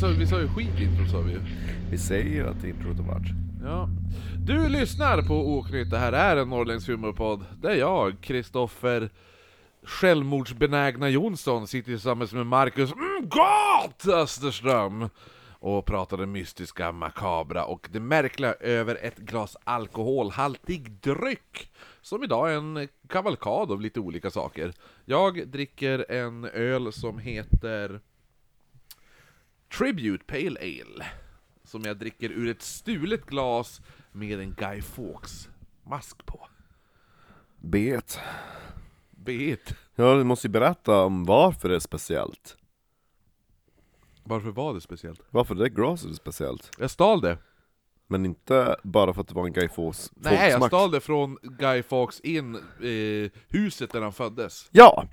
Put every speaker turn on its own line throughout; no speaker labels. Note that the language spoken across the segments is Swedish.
sa, vi sa ju skitintro sa vi ju.
Vi säger att introt har varit.
Ja. Du lyssnar på Oknytt, det här är en norrländsk humorpodd, där jag, Kristoffer självmordsbenägna Jonsson, sitter tillsammans med Marcus mm, Gott Österström och pratar det mystiska, makabra och det märkliga över ett glas alkoholhaltig dryck som idag är en kavalkad av lite olika saker. Jag dricker en öl som heter Tribute Pale Ale som jag dricker ur ett stulet glas med en Guy Fawkes mask på.
Bet.
Bet.
Ja, du måste ju berätta om varför det är speciellt.
Varför var det speciellt?
Varför det glaset är speciellt.
Jag stal det.
Men inte bara för att det var en Guy Fawkes
Nej, jag stal det från Guy Fawkes in eh, huset där han föddes.
Ja!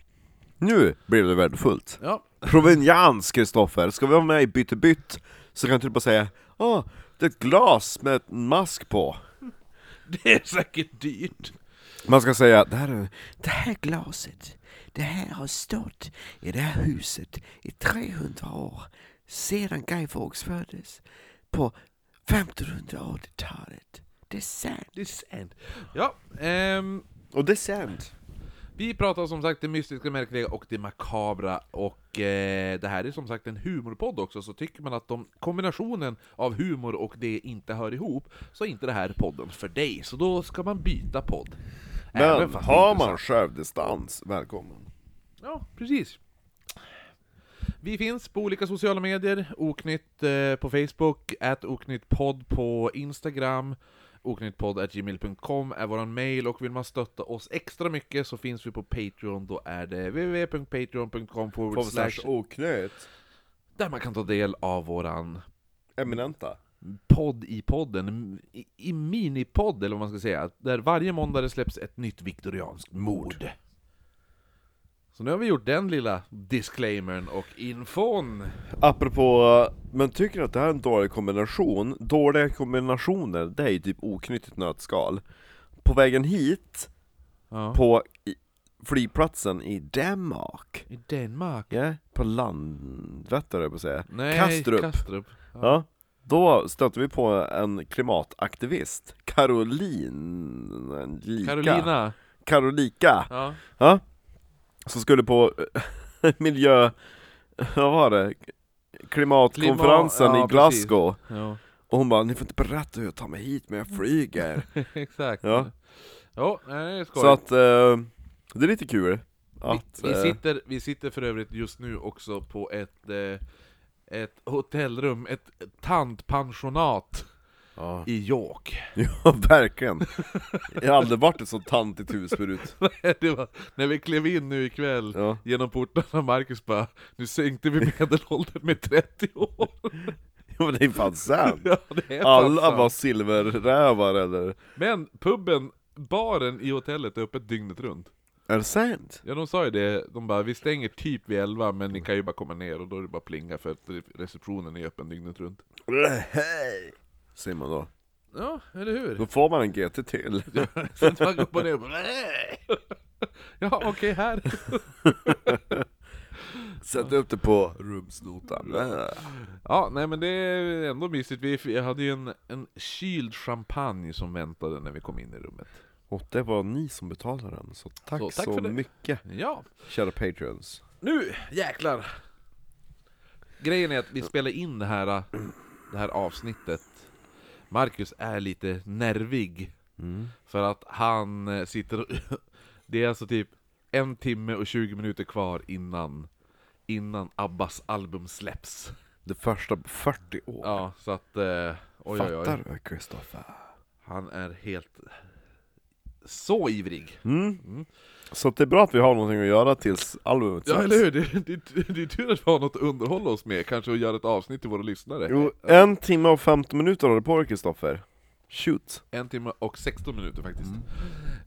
Nu blir det värdefullt.
Ja,
Provenians, Kristoffer. Ska vi vara med i Bytte bytt så kan du bara säga Åh, det är ett glas med en mask på.
det är säkert dyrt.
Man ska säga, det här är
Det här glaset, det här har stått i det här huset i 300 år sedan Guy Fawkes föddes på 1580-talet. Det är sant.
Det är sant. Ja, ehm,
Och det är sant.
Vi pratar som sagt det mystiska, märkliga och det makabra och eh, det här är som sagt en humorpodd också, så tycker man att de, kombinationen av humor och det inte hör ihop, så är inte det här podden för dig. Så då ska man byta podd. Även
Men
fast det är
har
intressant.
man självdistans, välkommen.
Ja, precis. Vi finns på olika sociala medier, Oknytt eh, på Facebook, at oknyttpodd på Instagram, oknyttpodd.gmail.com är våran mail och vill man stötta oss extra mycket så finns vi på Patreon, då är det www.patreon.com
oknöt.
där man kan ta del av våran
Eminenta.
podd i podden, i, i minipodd eller vad man ska säga, där varje måndag det släpps ett nytt viktorianskt mord. Så nu har vi gjort den lilla disclaimern och infon.
Apropå, men tycker att det här är en dålig kombination? Dåliga kombinationer, det är ju typ oknyttigt nötskal. På vägen hit,
Ja.
på i, flygplatsen i Danmark,
I Danmark?
ja, på Landvetter höll jag på att säga,
Nej,
Kastrup.
Kastrup.
Ja. Då stötte vi på en klimataktivist, Caroline, lika.
Carolina.
Carolika,
Ja.
ja, som skulle på miljö, vad var det? Klimatkonferensen
Klimat- ja,
i Glasgow
ja.
Och hon bara, ni får inte berätta hur jag tar mig hit men jag flyger
Exakt.
Ja.
Ja, nej.
Så att, eh, det är lite kul att,
vi, vi,
eh,
sitter, vi sitter för övrigt just nu också på ett, eh, ett hotellrum, ett tantpensionat
ja.
i York.
ja, verkligen Jag har aldrig varit ett så tantigt hus förut
det var, när vi klev in nu ikväll
Ja,
genom portarna, Marcus bara Nu sänkte vi medelåldern med 30 år!
ja men det är fan sant
ja, det är fan
Alla
sant.
var silverrävar eller?
Men puben, baren i hotellet är öppet dygnet runt.
Är det sant?
Ja de sa ju det, de bara vi stänger typ vid 11 men ni kan ju bara komma ner och då är det bara plinga för att receptionen är öppen dygnet runt.
Säger man då
Ja, eller hur?
Då får man en GT till
Så att man går och ner och bara. Ja okej, här.
Sätt upp det på rumsnotan
Ja, nej men det är ändå mysigt. Vi hade ju en, en kyld champagne som väntade när vi kom in i rummet.
Och det var ni som betalade den, så tack
Så
så,
tack det.
mycket
Ja,
Kära patreons
nu jäklar! Grejen är att vi spelar in det här, det här avsnittet. Marcus är lite nervig.
mm.
För att han eh, sitter och, Det är alltså typ en timme och 20 minuter kvar innan Innan Abbas album släpps.
Det första på 40 år
Ja, så att... Eh, oj, oj,
Fattar
oj.
du Kristoffer?
Han är helt... Så ivrig.
Mm.
Mm.
Så det är bra att vi har någonting att göra tills albumet
Ja,
släpps.
eller hur? Det, det, det är tur att vi har något att underhålla oss med, kanske att göra ett avsnitt till våra lyssnare.
Jo, en timme och 15 minuter har du på dig Kristoffer Shoot
En timme och 16 minuter faktiskt.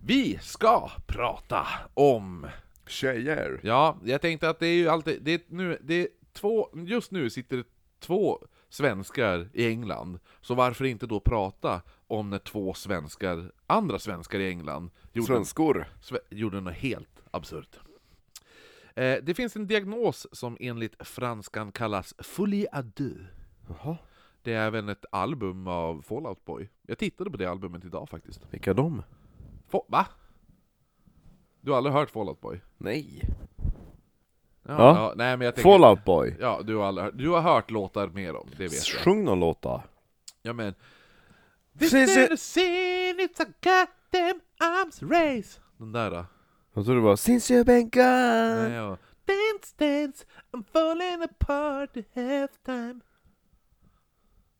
Vi ska prata om...
Tjejer
Ja, jag tänkte att det är ju alltid... Det är nu, det är två, just nu sitter det två svenskar i England, så varför inte då prata om när två svenskar, andra svenskar i England gjorde,
Svenskor
sve, gjorde något helt absurt. Eh, det finns en diagnos som enligt franskan kallas folie à deux.
Jaha.
Det är även ett album av Fallout Boy. Jag tittade på det albumet idag faktiskt.
Vilka de?
Fa- Va? Du har aldrig hört Fallout Boy?
Nej.
Ja, nej men jag tänker...
Fallout Boy.
Ja, du har, aldrig hört, du har hört låtar mer om, det vet jag.
Sjung någon låtar.
Ja men... This
Se- se-
is a sin, it's a goddamn arms race! Den där då.
Jag trodde det var Since you've been gone.
Nej, ja. Dance, dance, I'm falling apart at halftime.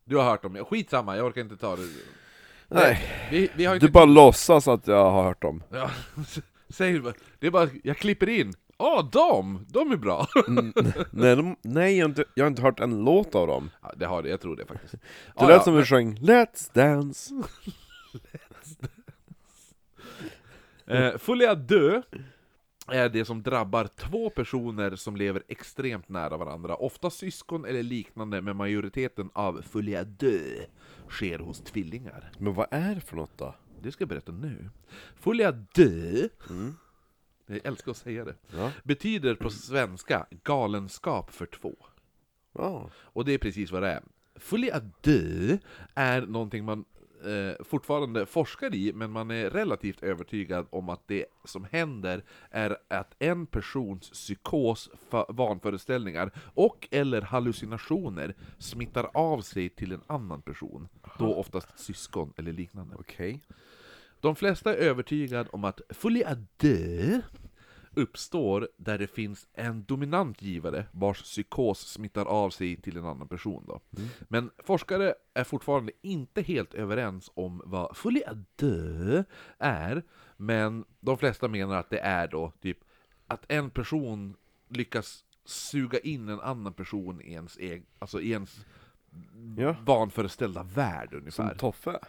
Du har hört dem, ja, skitsamma, jag orkar inte ta det.
Nej.
Vi, vi har inte...
Du bara låtsas att jag har hört dem.
Ja, säg det bara, jag klipper in. Åh, de! De är bra!
Mm, nej, de, nej jag, har inte, jag har inte hört en låt av dem.
Ja, det har det, jag tror det faktiskt.
Det
Ja,
lät
ja,
som vi sjöng Let's Dance.
Eh, Folie à deux är det som drabbar två personer som lever extremt nära varandra, ofta syskon eller liknande, men majoriteten av folie à deux sker hos tvillingar.
Men vad är det för något då?
Det ska jag berätta nu. Folie à deux,
Mm.
Jag älskar att säga det,
Ja.
betyder på svenska galenskap för två.
Ja.
Och det är precis vad det är. À deux är någonting man eh, fortfarande forskar i, men man är relativt övertygad om att det som händer är att en persons psykos, vanföreställningar och eller hallucinationer smittar av sig till en annan person, då oftast syskon eller liknande.
Okej.
De flesta är övertygade om att à deux uppstår där det finns en dominant givare vars psykos smittar av sig till en annan person. Då. Men forskare är fortfarande inte helt överens om vad deux är, men de flesta menar att det är då typ att en person lyckas suga in en annan person i ens, egen, alltså i ens
Ja.
vanföreställda värld ungefär.
Som Toffe.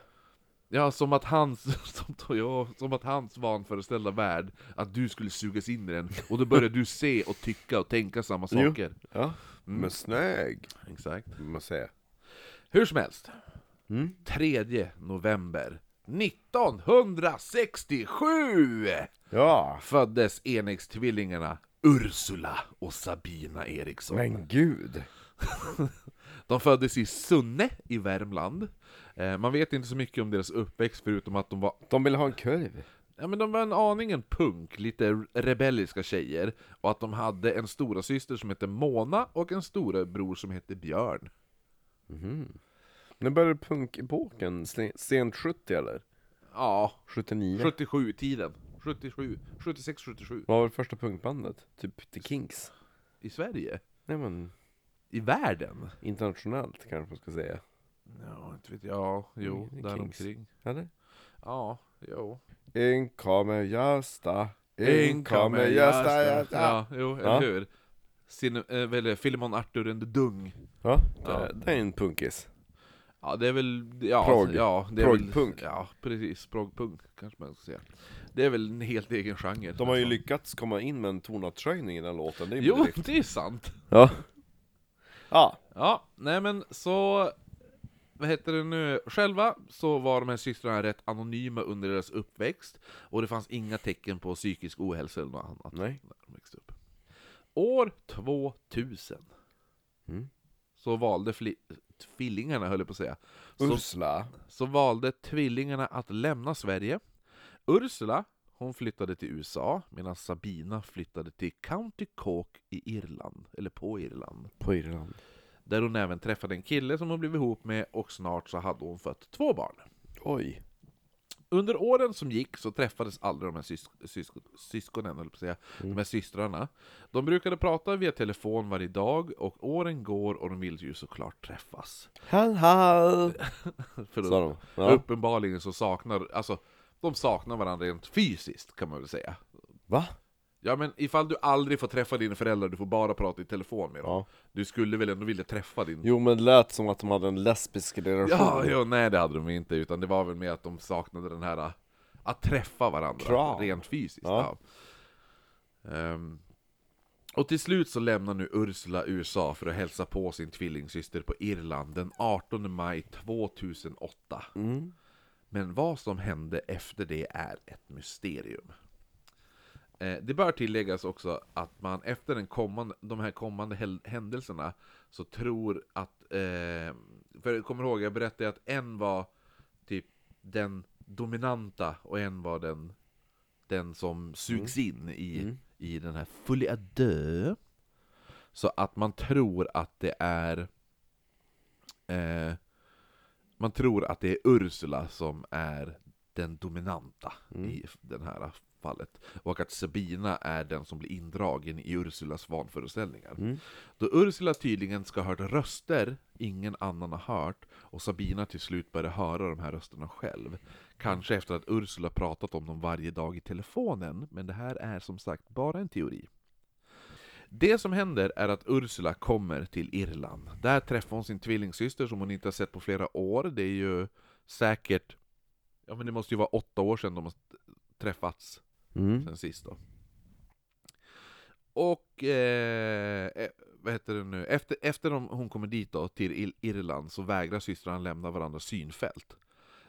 Ja, som att hans, som, ja, som att hans vanföreställda värld, att du skulle sugas in i den, och då börjar du se och tycka och tänka samma
Jo.
saker.
Ja.
Mm.
Men snygg.
Exakt.
Man säger.
Hur som helst,
Mm.
3 november 1967
Ja.
föddes enäggstvillingarna Ursula och Sabina Eriksson.
Men gud.
De föddes i Sunne i Värmland. Eh, man vet inte så mycket om deras uppväxt förutom att de var
De vill ha en kurv.
Ja men de var en aningen punk, lite rebelliska tjejer, och att de hade en stora syster som hette Mona och en storebror som hette Björn.
Mhm. När började punkepoken? Sen- Sent 70 eller?
Ja,
79?
77-tiden. 77, 76-77.
Vad var det första punkbandet? Typ The Kinks?
I Sverige?
Nej men,
I världen?
internationellt kanske man ska säga.
Ja, inte vet jag. Jo,
Mm,
där
Kings.
omkring.
Eller?
Ja, jo.
En kommer Gösta, en kommer Gösta, Gösta.
Ja, jo,
Ja.
eller hur? Sin, äh, väl, Filemon Arthur and the Dung.
Ja,
Ja.
Det, det är en punkis.
Ja, det är väl... Ja,
Prog.
Ja, det är väl-
Progpunk.
Ja, precis. Progpunk kanske man ska säga. Det är väl en helt egen genre.
De har ju
nästan.
lyckats komma in med en tonartshöjning i den låten, det är
Jo,
bedrift.
det är sant.
Ja. Ja.
Ja, nej men så... Vad heter det nu? Själva så var de här systrarna rätt anonyma under deras uppväxt, och det fanns inga tecken på psykisk ohälsa eller något annat
Nej.
när de växte upp. År 2000
Mm.
så valde tvillingarna, höll jag på att säga, så,
Ursula.
så valde tvillingarna att lämna Sverige. Ursula, hon flyttade till USA, medan Sabina flyttade till County Cork i Irland, eller på Irland.
På Irland.
Där hon även träffade en kille som hon blev ihop med, och snart så hade hon fött två barn.
Oj.
Under åren som gick så träffades aldrig de här sys syskon, syskonen, eller säga,
Mm.
de här systrarna. De brukade prata via telefon varje dag, och åren går och de vill ju såklart träffas.
Hall hall.
För
Sa de. Ja.
uppenbarligen så saknar, alltså, de saknar varandra rent fysiskt kan man väl säga.
Va?
Ja men ifall du aldrig får träffa dina föräldrar, du får bara prata i telefon med dem.
Ja.
Du skulle väl ändå vilja träffa din...
Jo men det lät som att de hade en lesbisk relation.
Ja, ja, nej det hade de inte, utan det var väl mer att de saknade den här äh, att träffa varandra
Kram.
rent fysiskt.
Ja.
Ja. Ehm, och till slut så lämnar nu Ursula USA för att hälsa på sin tvillingsyster på Irland den 18 maj 2008.
Mm.
Men vad som hände efter det är ett mysterium. Eh, det bör tilläggas också att man efter den kommande, de här kommande händelserna så tror att, eh, för jag kommer ihåg, jag berättade att en var typ den dominanta och en var den, den som sugs in i,
Mm.
i den här à deux. Så att man tror att det är eh, Man tror att det är Ursula som är den dominanta
Mm.
i det här fallet. Och att Sabina är den som blir indragen i Ursulas vanföreställningar.
Mm.
Då Ursula tydligen ska ha hört röster ingen annan har hört, och Sabina till slut börjar höra de här rösterna själv. Kanske efter att Ursula pratat om dem varje dag i telefonen, men det här är som sagt bara en teori. Det som händer är att Ursula kommer till Irland. Där träffar hon sin tvillingsyster som hon inte har sett på flera år. Det är ju säkert, ja men det måste ju vara åtta år sedan de har träffats
Mm.
sen sist då. Och, eh, eh, vad heter det nu, efter, efter de, hon kommer dit då, till Ir- Irland, så vägrar systrarna lämna varandras synfält.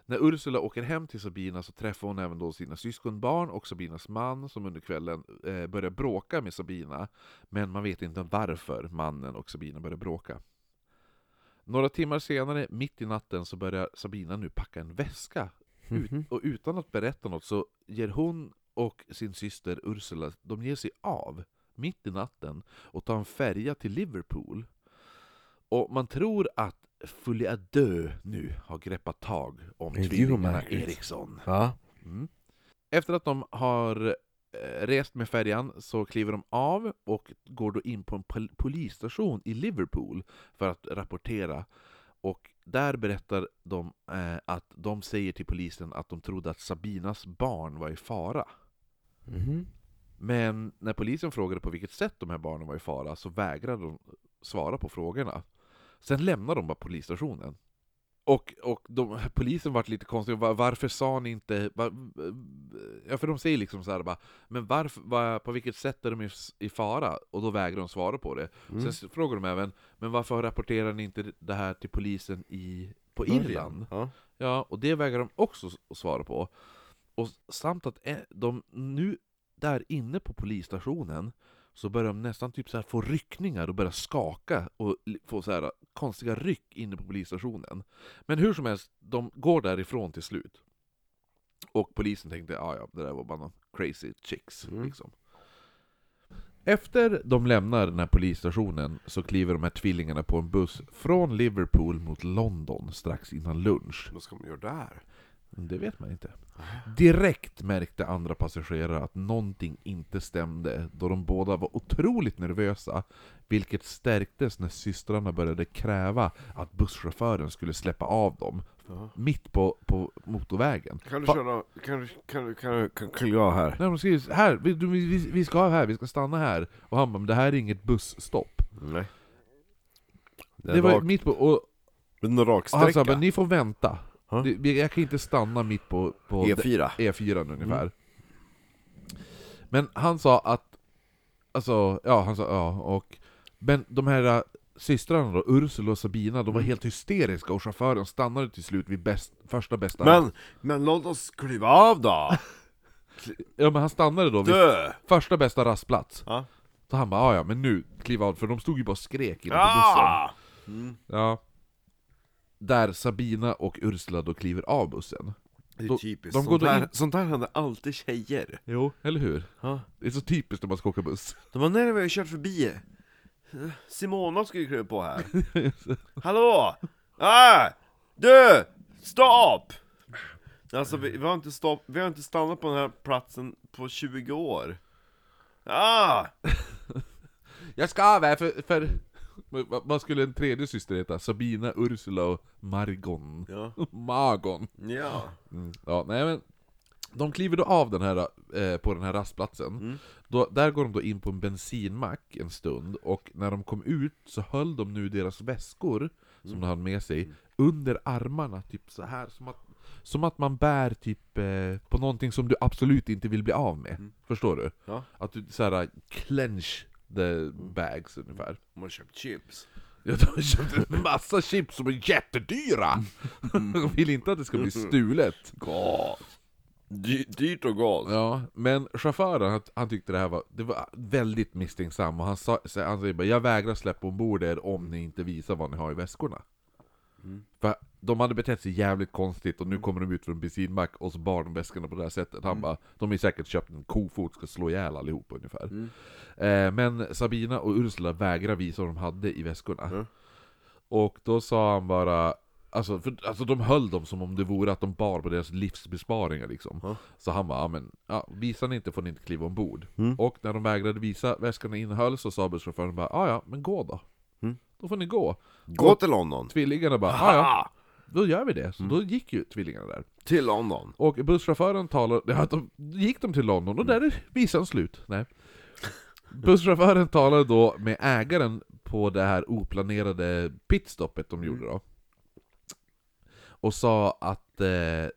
När Ursula åker hem till Sabina så träffar hon även då sina syskonbarn och Sabinas man som under kvällen eh, börjar bråka med Sabina, men man vet inte varför mannen och Sabina börjar bråka. Några timmar senare, mitt i natten, så börjar Sabina nu packa en väska ut,
Mhm.
och utan att berätta något så ger hon och sin syster Ursula, de ger sig av mitt i natten och tar en färja till Liverpool. Och man tror att deux nu har greppat tag om tvillingarna. Eriksson.
Ja.
Mm. Efter att de har eh, rest med färjan så kliver de av och går då in på en pol- polisstation i Liverpool för att rapportera. Och där berättar de eh, att de säger till polisen att de trodde att Sabinas barn var i fara.
Mhm.
Men när polisen frågade på vilket sätt de här barnen var i fara så vägrade de svara på frågorna. Sen lämnade de bara polisstationen. Och, och de, polisen vart lite konstig, var, varför sa ni inte... Var, ja, för de säger liksom så här bara, men varför, var, på vilket sätt är de i, i fara? Och då vägrar de svara på det.
Mm.
Sen frågar de även, men varför rapporterar ni inte det här till polisen i, på Irland?
Ja.
Ja, och det vägrar de också svara på. Och samt att eh, de nu där inne på polisstationen så börjar de nästan typ så här få ryckningar och börja skaka och få så här konstiga ryck inne på polisstationen. Men hur som helst, de går därifrån till slut. Och polisen tänkte, ja ja, det där var bara någon crazy chicks
Mm.
liksom. Efter de lämnar den här polisstationen så kliver de här tvillingarna på en buss från Liverpool mot London strax innan lunch.
Vad ska man göra där?
Det vet man inte. Direkt märkte andra passagerare att någonting inte stämde, då de båda var otroligt nervösa, vilket stärktes när systrarna började kräva att busschauffören skulle släppa av dem,
Ja.
mitt på, på motorvägen.
Kan du
Fa-
köra, kan du, kan du, kan du, kan, kan jag här?
Nej, de skriver här, vi, vi, vi ska av här, vi ska stanna här. Och han bara, men det här är inget busstopp.
Nej. Det
Det var
rak,
mitt på, och,
en rak
och han sa,
sträcka.
men ni får vänta.
Ja.
Det, jag kan inte stanna mitt på, på
E4.
E4 ungefär. Men han sa att, alltså, ja han sa ja, och Men de här äh, systrarna då, Ursula och Sabina, de var
Mm.
helt hysteriska och chauffören stannade till slut vid bäst, första bästa
Men, men låt oss kliva av då!
Ja men han stannade då vid
Dö!
första bästa rastplats
Ja.
Så han bara "Ah, ja men nu, kliv av, för de stod ju bara och skrek inne på bussen
Ah! Mm.
Ja Där Sabina och Ursula då kliver av bussen
Det är
Då-
typiskt,
de går
sånt,
då in-
sånt här händer alltid tjejer
Jo, eller hur?
ja.
Det är så typiskt när man ska åka buss
De var när vi har kört förbi Simona skulle kliva på här Hallå! Ah! Du! Stopp! Alltså vi, vi, har inte stopp, vi har inte stannat på den här platsen på 20 år Ah!
Jag ska av här för, för vad- vad skulle en tredje syster heta? Sabina, Ursula och Margon
Ja,
Margon
ja.
mm. Ja, nej men De kliver då av den här, eh, på den här rastplatsen
Mm.
då, Där går de då in på en bensinmack en stund Och när de kom ut så höll de nu deras väskor Som
Mm.
de hade med sig Under armarna, typ så här som att, som att man bär typ eh, på någonting som du absolut inte vill bli av med. Förstår du?
Ja.
Att du såhär clench the bags ungefär
De har köpt chips
Ja, de har köpt en massa chips som är jättedyra! De vill inte att det ska bli stulet.
Gott! Dy, dyrt och gott.
Ja, men chauffören han, han tyckte det här var, det var väldigt misstänksam och han sa, han säger bara 'Jag vägrar släppa ombord er om ni inte visar vad ni har i väskorna'
Mm.
För de hade betett sig jävligt konstigt och nu kommer de ut från en bensinmack och så bar de väskorna på det här sättet. Han
Mm.
bara, de har säkert köpt en kofot, ska slå ihjäl allihopa ungefär.
Mm.
Eh, men Sabina och Ursula vägrar visa vad de hade i väskorna.
Mm.
Och då sa han bara, alltså, för, alltså de höll dem som om det vore att de bar på deras livsbesparingar liksom.
Ja.
Så han bara, men, ja, visar ni inte får ni inte kliva ombord.
Mm.
Och när de vägrade visa väskorna innehöll så sa busschauffören bara, ja, men gå då. Då får ni gå.
Gå till London.
Tvillingarna bara, ja ja, då gör vi det. Så då gick ju tvillingarna där.
Till London.
Och busschauffören talade, ja, de, gick de till London och där är visan slut. Nej. Busschauffören talade då med ägaren på det här oplanerade pitstoppet de gjorde då. Och sa att eh,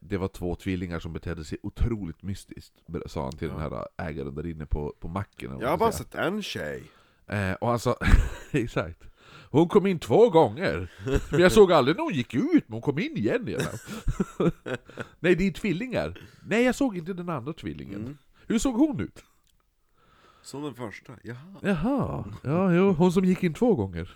det var två tvillingar som betedde sig otroligt mystiskt, sa han till den här ägaren där inne på, på macken. eller vad
Jag har
man
bara
ska
sett en tjej.
Eh, och han sa, exakt. Hon kom in två gånger, men jag såg aldrig när hon gick ut, men hon kom in igen igen. Nej, det är tvillingar. Nej, jag såg inte den andra tvillingen.
Mm.
Hur såg hon ut?
Som den första. Jaha.
Jaha, ja, jo, hon som gick in två gånger.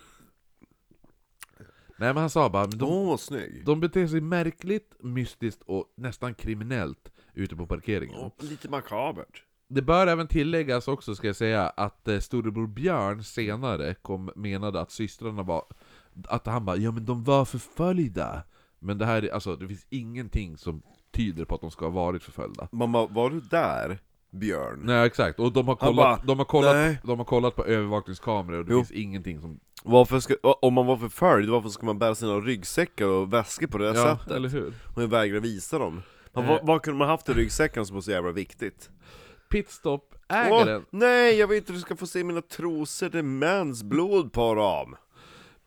Nej men han sa bara, de,
snygg.
de beter sig märkligt, mystiskt och nästan kriminellt ute på parkeringen.
Och lite makabert.
Det bör även tilläggas också, ska jag säga, att eh, storebror Björn senare kom, menade att systrarna var... Att han bara 'Ja men de var förföljda' Men det här, är- alltså det finns ingenting som tyder på att de ska ha varit förföljda.
Mamma, var du där? Björn?
Nej exakt, och de har kollat,
bara,
de har kollat,
"Nej."
de har kollat på övervakningskameror och det
Jo.
finns ingenting som...
Varför ska, om man var förföljd, varför ska man bära sina ryggsäckar och väskor på det här
Ja,
sättet?
eller hur?
Och jag vägrar visa dem. Men
Eh.
vad, vad kunde man haft i ryggsäcken som var så jävla viktigt?
Pitstop-ägaren
nej, jag vill inte du ska få se mina trosor, det är mensblod på dem!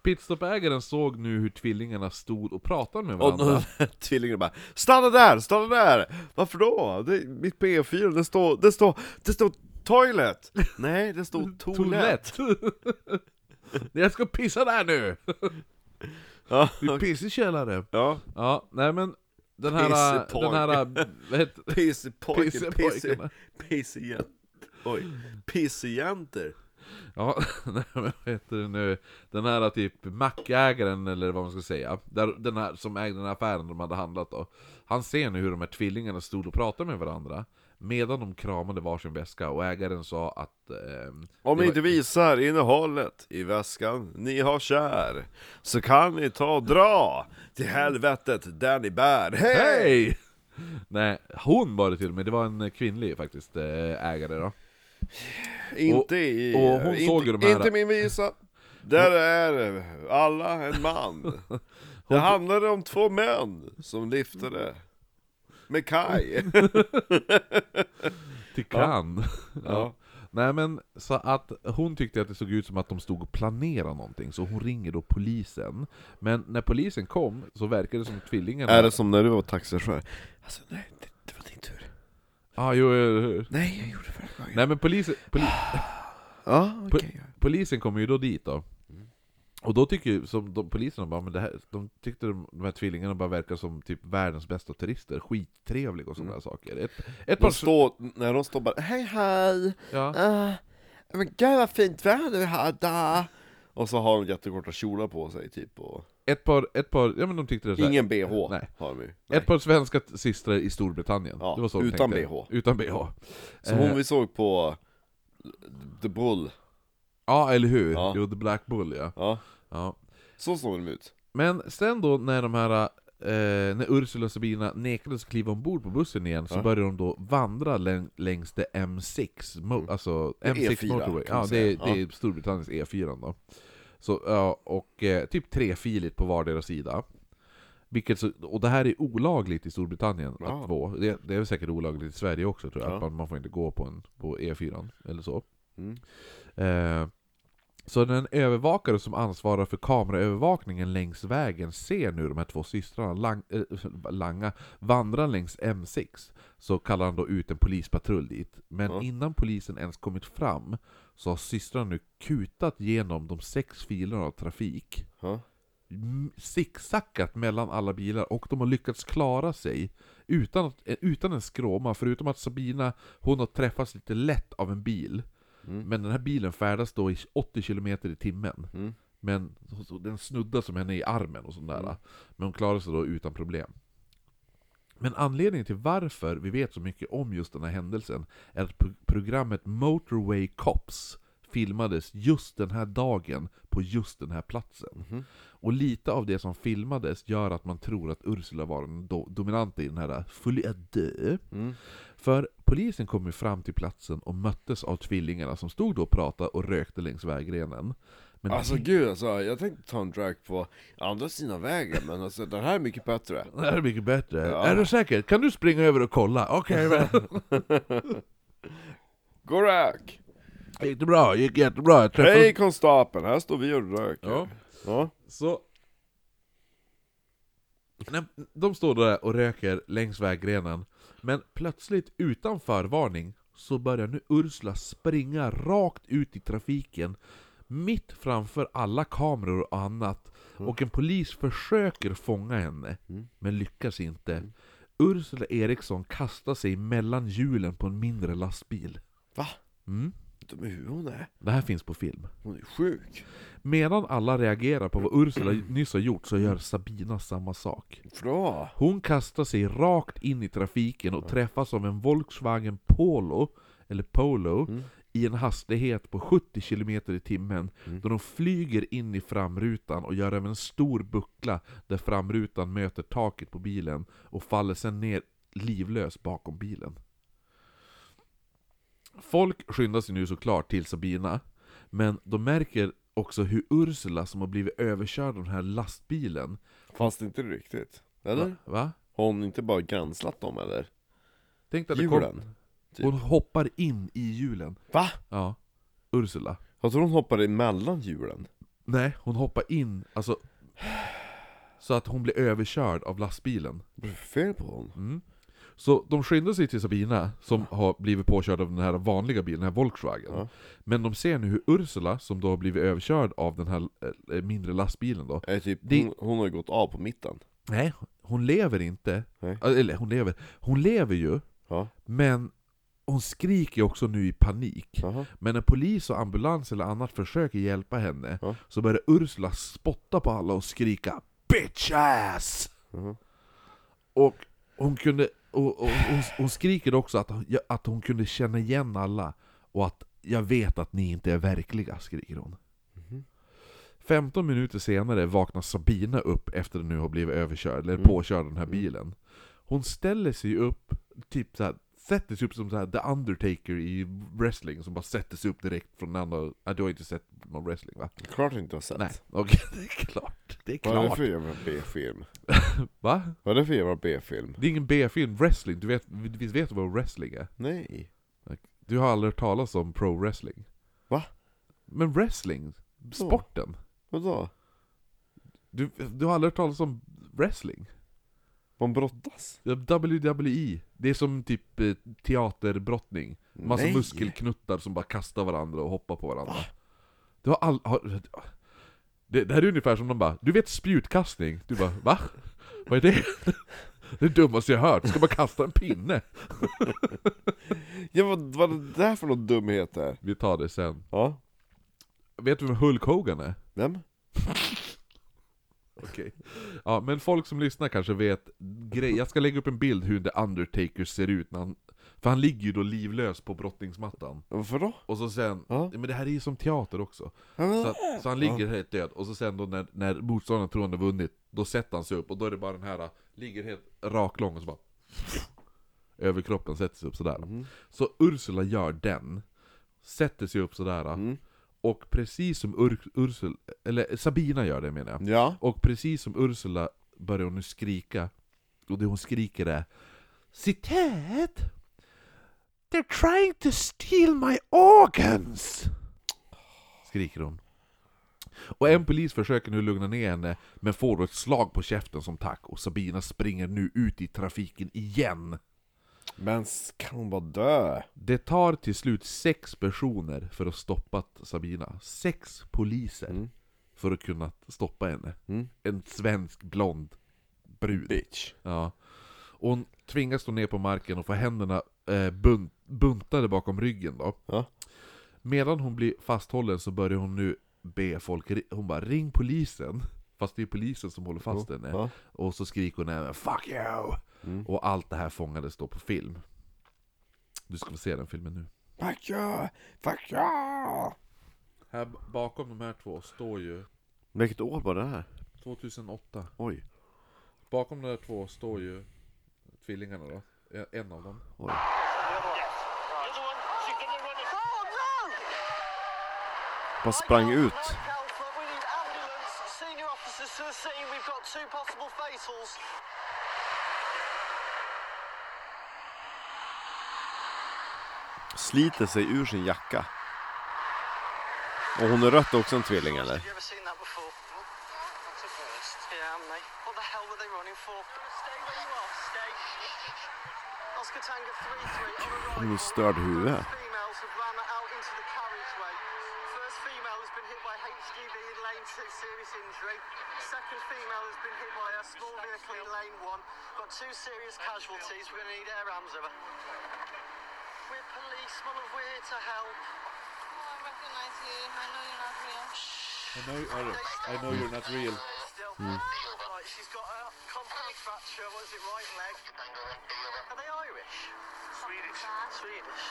Pitstop-ägaren såg nu hur tvillingarna stod och pratade med
Och
varandra.
då, tvillingarna bara 'Stanna där, stanna där!' Varför då? Det, mitt B4, det står, det står, det står toilet! Nej, det står toalett!
Toalett! Jag ska pissa där nu!
Ja,
Det är piss i källaren.
ja.
Ja, nej men den här,
Pissepojke.
den här, vad heter
Pissepojke, pisse,
Pissepojkarna.
pissejänt. Oj, pissejänter.
Ja, nej men vad heter det nu? Den här typ mackägaren eller vad man ska säga, där, den här som ägde den här affären de hade handlat då. Han ser nu hur de här tvillingarna stod och pratade med varandra, medan de kramade varsin väska, och ägaren sa att... ehm,
Om ni
var-
inte visar innehållet i väskan ni har kär, så kan ni ta och dra till helvetet där ni bär. Hej!
Hej! Nej, hon var det till och med, det var en kvinnlig faktiskt eh, ägare då.
Inte i...
och hon
inte,
såg ju de här-
Inte min visa. Där är alla en man. Det handlade om två män som liftade med Kaj.
Till kan.
Ja.
Nej men, så att hon tyckte att det såg ut som att de stod och planerade någonting, så hon ringer då polisen. Men när polisen kom så verkade det som tvillingarna...
Är det som när du var taxichaufför? Alltså nej, det, det var din tur.
Ja, jo, hur?
Nej, jag gjorde det förra gången.
Nej men polisen, poli,
Ja, okej.
polisen kommer ju då dit då. Och då tycker ju, som de, poliserna bara, men det här, de tyckte de, de här tvillingarna bara verkar som typ världens bästa turister, skittrevliga och sådana där saker. Ett, ett par...
De står, när de står bara Hej hej!
Ja.
Uh, men gud vad fint väder vi hade! Och så har de jättekorta kjolar på sig typ och
Ett par, ett par, ja men de tyckte det så här-
Ingen bh
Nej.
har de ju.
Ett par svenska systrar i Storbritannien.
Ja,
det var så de
utan
tänkte.
BH.
Utan BH.
Som
Eh,
hon vi såg på The Bull.
Ja, eller hur?
Ja.
Jo, The Black Bull ja.
Ja,
ja.
så såg de ut.
Men sen då när de här, eh, när Ursula och Sabina nekades kliva ombord på bussen igen, så
Ja.
började de då vandra läng, längs det M6, mo,
Mm.
alltså
Det är
M6
E4
Motorway.
kan man
Ja, det är,
säga.
det är Storbritanniens E4 då. Så, ja, och eh, typ trefiligt på vardera sida. Vilket så, och det här är olagligt i Storbritannien
Ja.
att gå. Det, det är väl säkert olagligt i Sverige också tror jag,
Ja.
att man, man får inte gå på, en, på E4 eller så.
Mm.
Eh, så den övervakare som ansvarar för kameraövervakningen längs vägen ser nu de här två systrarna lang, äh, langa vandra längs M6. Så kallar han då ut en polispatrull dit. Men
Ja.
innan polisen ens kommit fram så har systrarna nu kutat genom de sex filerna av trafik
Ja.
m- zigzackat mellan alla bilar och de har lyckats klara sig utan, att, eh, utan en skråma, förutom att Sabina hon har träffats lite lätt av en bil.
Mm.
Men den här bilen färdas då i 80 km i timmen.
Mm.
Men så, så, den snuddar som henne i armen och sådär.
Mm.
Men hon klarar sig då utan problem. Men anledningen till varför vi vet så mycket om just den här händelsen är att pro- programmet Motorway Cops filmades just den här dagen på just den här platsen.
Mhm.
Och lite av det som filmades gör att man tror att Ursula var den do- dominanta i den här à deux.
Mm.
För polisen kom ju fram till platsen och möttes av tvillingarna som stod då och pratade och rökte längs vägrenen. Men
Alltså gud alltså, jag tänkte ta en drag på andra sidan vägen men alltså den här är mycket bättre
det här är mycket bättre.
Ja.
Är du säker? Kan du springa över och kolla? Okej, men.
Gå rök!
gick det bra? Gick jättebra. Jag träffade...
Hej konstapeln, här står vi och röker
Ja.
ja.
Så... De står där och röker längs vägrenen, men plötsligt utan förvarning så börjar nu Ursula springa rakt ut i trafiken mitt framför alla kameror och annat och en polis försöker fånga henne,
Mm.
men lyckas inte. Ursula Eriksson kastar sig mellan hjulen på en mindre lastbil.
Va?
Mm.
De är hur hon är,
Det här finns på film.
hon är sjuk
Medan alla reagerar på vad Ursula nyss har gjort så gör Sabina samma sak.
Bra!
Hon kastar sig rakt in i trafiken och träffas av en Volkswagen Polo, eller Polo,
Mm.
i en hastighet på 70 km i timmen,
Mm.
då de flyger in i framrutan och gör även en stor buckla där framrutan möter taket på bilen och faller sedan ner livlös bakom bilen. Folk skyndar sig nu såklart till Sabina, men de märker också hur Ursula som har blivit överkörd av den här lastbilen
Fast inte riktigt, eller?
Va? Va?
Har hon inte bara gränslat dem eller?
Tänk att det kom,
Hjulen? typ.
hon hoppar in i hjulen.
Va?
Ja, Ursula.
Jag tror hon hoppade emellan hjulen
Nej, hon hoppar in, alltså så att hon blir överkörd av lastbilen.
Vad är det för fel på hon?
Mm. Så de skyndar sig till Sabina, som har blivit påkörd av den här vanliga bilen, den här Volkswagen.
Ja.
Men de ser nu hur Ursula, som då har blivit överkörd av den här eh, mindre lastbilen då,
Är typ,
Det-
hon, hon har ju gått av på mitten
nej, hon lever inte.
Nej.
Eller hon lever, hon lever ju,
Ja,
men hon skriker också nu i panik.
jaha
Men när polis och ambulans eller annat försöker hjälpa henne,
Ja.
så börjar Ursula spotta på alla och skrika 'Bitch ass!'
Mhm.
Och hon kunde, och, och, hon, hon skriker också att, att hon kunde känna igen alla, och att 'Jag vet att ni inte är verkliga' skriker hon.
Mhm.
15 minuter senare vaknar Sabina upp efter att nu har blivit överkörd, eller
Mm.
påkörd den här bilen. Hon ställer sig upp, typ så här, sätter sig upp som så här, The Undertaker i wrestling, som bara sätter sig upp direkt från den andra... Ja, du har inte sett någon wrestling va?
Klart jag inte har sett
Nej, okej, det är klart. Det är
Vad är det
klart.
för jävla B-film?
Va?
Vad är det för jävla B-film?
Det är ingen B-film, wrestling, du vet, visst vet du vad wrestling är?
Nej
Du har aldrig hört talas om pro-wrestling?
Va?
Men wrestling, sporten?
Vadå?
Du, du har aldrig hört talas om wrestling?
Man brottas?
WWE, det är som typ eh, teaterbrottning Massa
Nej.
muskelknuttar som bara kastar varandra och hoppar på varandra Du har all... Har, det, det här är ungefär som de bara 'Du vet spjutkastning?' Du bara 'Va? Vad är det?' Det är det dummaste jag hört, ska man kasta en pinne?
Ja vad, är det där för någon dumheter?
Vi tar det sen
Ja,
Vet du vem Hulk Hogan är?
vem?
Okej. Ja, men folk som lyssnar kanske vet grej. Jag ska lägga upp en bild hur The Undertaker ser ut när han... För han ligger ju då livlös på brottningsmattan.
Varför då?
Och så sen...
Ja.
Men det här är ju som teater också. Så, att, så han ligger helt död, och så sen då när, när motståndaren tror han har vunnit, då sätter han sig upp, och då är det bara den här, ligger helt raklång och så bara... Överkroppen sätter sig upp sådär.
Mhm.
Så Ursula gör den, sätter sig upp sådär,
Mm.
Och precis som Ur, Ursula, eller Sabina gör det menar jag.
Ja,
Och precis som Ursula börjar hon nu skrika, och det hon skriker är Citat! They're trying to steal my organs! Skriker hon. Och en polis försöker nu lugna ner henne, men får då ett slag på käften som tack, och Sabina springer nu ut i trafiken igen.
Men kan hon bara dö?
Det tar till slut sex personer för att stoppa Sabina. Sex poliser.
Mm.
för att kunna stoppa henne.
Mm.
En svensk blond brud.
Bitch.
Ja. Och hon tvingas stå ner på marken och få händerna eh, bunt, buntade bakom ryggen då.
Ja.
Medan hon blir fasthållen så börjar hon nu be folk, hon bara 'ring polisen' Fast det är polisen som håller fast henne.
Ja.
Och så skriker hon även 'Fuck you!'
Mm.
Och allt det här fångades då på film. Du ska få se den filmen nu.
Fuck you! Fuck you!
Här bakom de här två står ju
Vilket år var det här?
2008.
Oj.
Bakom de här två står ju tvillingarna då. En- En av dem.
Oj. Bara sprang ut. Sliter sig ur sin jacka. Och hon är rött också en tvilling eller?
Have you ever seen that before? That's a first. Yeah, and me. What the hell were they running for? Stay where you are. Stay. Oscar Tango 3-3 on
Hon är störd i huvudet.
Females have ran out into the carriageway. First female has been hit by HGV in lane 2, serious injury. Second female has been hit by a small vehicle in lane 1. Got two serious casualties. We're going to need air arms over. We're police, my love. We're here to help.
I recognize you. I know you're not real.
I know, I know you're not real.
Still. Right, she's got a compound fracture. What is it, right leg? Are they Irish? Swedish. Swedish.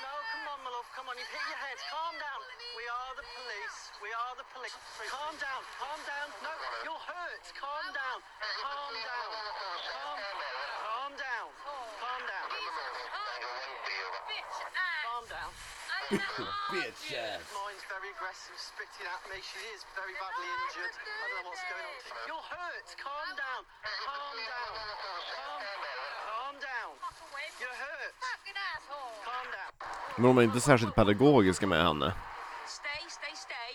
No, come on, my love. Come on, you've hit your head. Calm down. We are the police. We are the police. Calm down. Calm down. No, you're hurt. Calm down. Calm down. Calm, calm down. Calm down.
Bitch ass.
Calm down.
Haunt you.
Mine's very aggressive, spitting at me. She is very badly injured. I don't know what's going on. You're hurt. Calm down. Calm down. Calm, calm down.
Fuck away.
You're hurt.
Fucking asshole.
Calm down.
Men de är inte särskilt pedagogiska med henne.
Stay, stay, stay.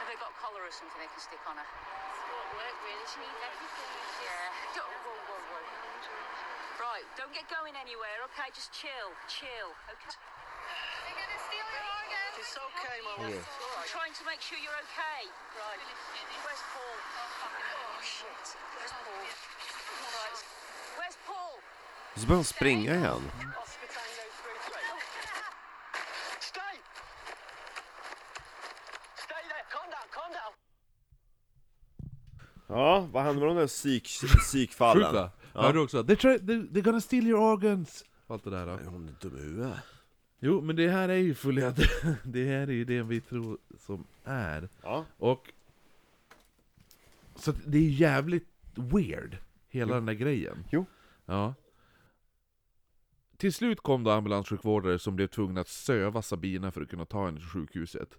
Have they got a collar or something they can stick on her? Won't work really. She needs everything. Yeah. Don't, whoa, whoa, whoa. Right, don't get going anywhere, okay? Just chill, chill, okay?
They're gonna steal your organs.
It's okay, my. It's all
I'm
right.
trying to make sure you're okay.
Right.
Where's Paul? Oh, shit. Where's Paul? Right. Where's Paul?
Så börjar hon springa igen.
Oscar Tango 3-3. Stay! Stay there. Calm down. Calm down.
Ja, vad händer med de där psyk, psykfallen?
va?
Ja.
Hörde du också? They try, they, they're gonna steal your organs! Allt det där då.
Är hon dum i huvudet?
Jo, men det här är ju fullhjärtat. Det här är ju det vi tror som är.
Ja.
Och... Så det är jävligt weird, hela den där grejen.
Jo.
Ja. Till slut kom då ambulanssjukvårdare som blev tvungna att söva Sabina för att kunna ta henne till sjukhuset.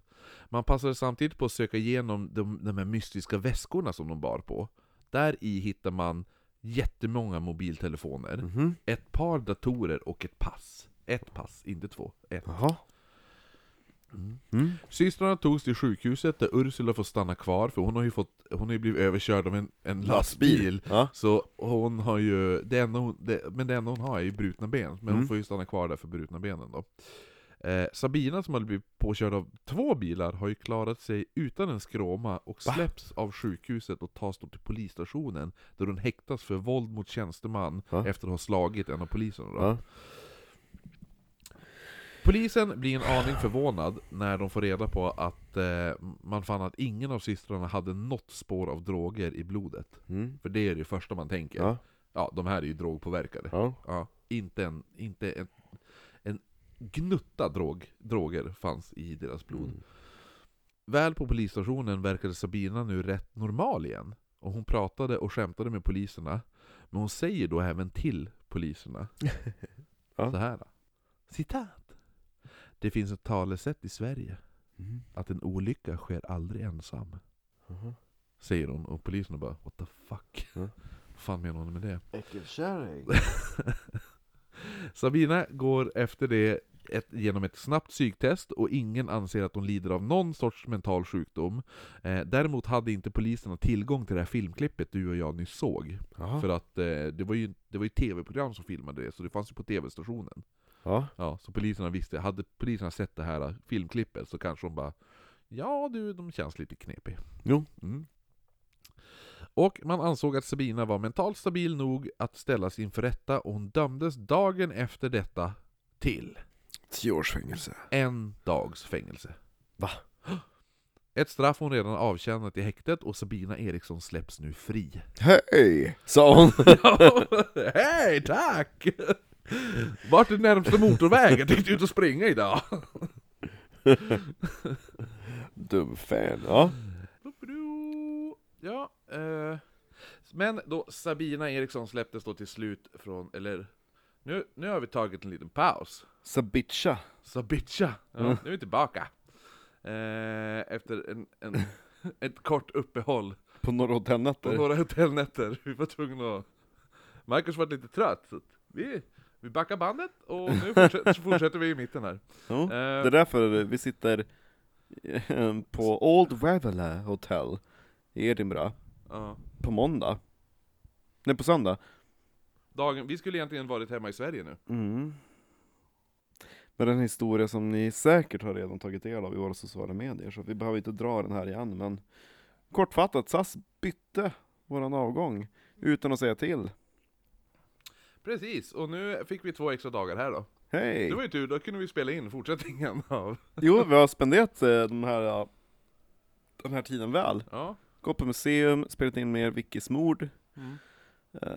Man passade samtidigt på att söka igenom de, de här mystiska väskorna som de bar på. Där i hittar man jättemånga mobiltelefoner,
Mhm.
ett par datorer och ett pass. Ett pass, inte två. Ett.
Jaha. Mm.
Systrarna togs till sjukhuset där Ursula får stanna kvar, för hon har ju, fått, hon har blivit överkörd av en, en lastbil.
Ja.
Så hon har ju, det enda hon, det, men det enda hon har är ju brutna ben, men hon
Mm.
får ju stanna kvar där för brutna benen då. Eh, Sabina som hade blivit påkörd av två bilar har ju klarat sig utan en skråma och
Va?
släpps av sjukhuset och tas då till polisstationen där hon häktas för våld mot tjänsteman
Ja.
efter att ha slagit en av poliserna då. Polisen blir en aning förvånad när de får reda på att eh, man fann att ingen av systrarna hade något spår av droger i blodet.
Mm.
För det är det första man tänker.
Ja.
Ja, de här är ju drogpåverkade.
Ja.
Ja, inte en, inte en gnutta drog, droger fanns i deras blod.
Mm.
Väl på polisstationen verkade Sabina nu rätt normal igen. Och hon pratade och skämtade med poliserna. Men hon säger då även till poliserna.
Ja.
Så här. Citat. Det finns ett talesätt i Sverige.
Mm.
Att en olycka sker aldrig ensam.
Jaha.
Säger hon och poliserna bara What the fuck?
Ja.
Vad fan menar hon med det?
Äckelkärring.
Sabina går efter det ett, genom ett snabbt psyktest och ingen anser att hon lider av någon sorts mental sjukdom. Eh, däremot hade inte poliserna tillgång till det här filmklippet du och jag nyss såg.
Jaha.
För att eh, det var ju, det var ju tv-program som filmade det, så det fanns ju på tv-stationen.
Ja.
Ja, så poliserna visste, hade poliserna sett det här filmklippet så kanske de bara Ja du, de känns lite knepig.
Jo.
Mm. Och man ansåg att Sabina var mentalt stabil nog att ställas inför rätta och hon dömdes dagen efter detta till
Tio års fängelse.
en dags fängelse.
Va?
Ett straff hon redan avtjänat i häktet och Sabina Eriksson släpps nu fri.
Hej! Sa hon.
Hej, tack! Vart är närmsta motorväg? Jag tänkte ut och springa idag.
Dum fan. Ja.
Ja, eh, men då Sabina Eriksson släpptes då till slut från, eller nu, nu har vi tagit en liten paus.
Sabitcha.
Sabitcha, ja,
Mm.
nu är vi tillbaka. Eh, efter en, en, ett kort uppehåll
På några
på
hotellnätter.
några hotellnätter. Vi var tvungna att... Marcus var lite trött, så vi, vi backar bandet och nu fortsätter, fortsätter vi i mitten här.
Ja.
Eh,
Det är därför vi sitter eh, på Old Ravelin Hotel i Edinburgh
ja.
på måndag. Nej, på söndag.
Dagen, vi skulle egentligen varit hemma i Sverige nu.
Mm. Men den historia som ni säkert har redan tagit del av i våra sociala medier, så vi behöver inte dra den här igen, men kortfattat, SAS bytte våran avgång utan att säga till.
Precis, och nu fick vi två extra dagar här då.
Hej!
Det var ju tur, då kunde vi spela in fortsättningen av...
Jo, vi har spenderat eh, den här, den här tiden väl.
Ja.
Gått på museum, spelat in mer Vickis mord.
Mm.
Eh,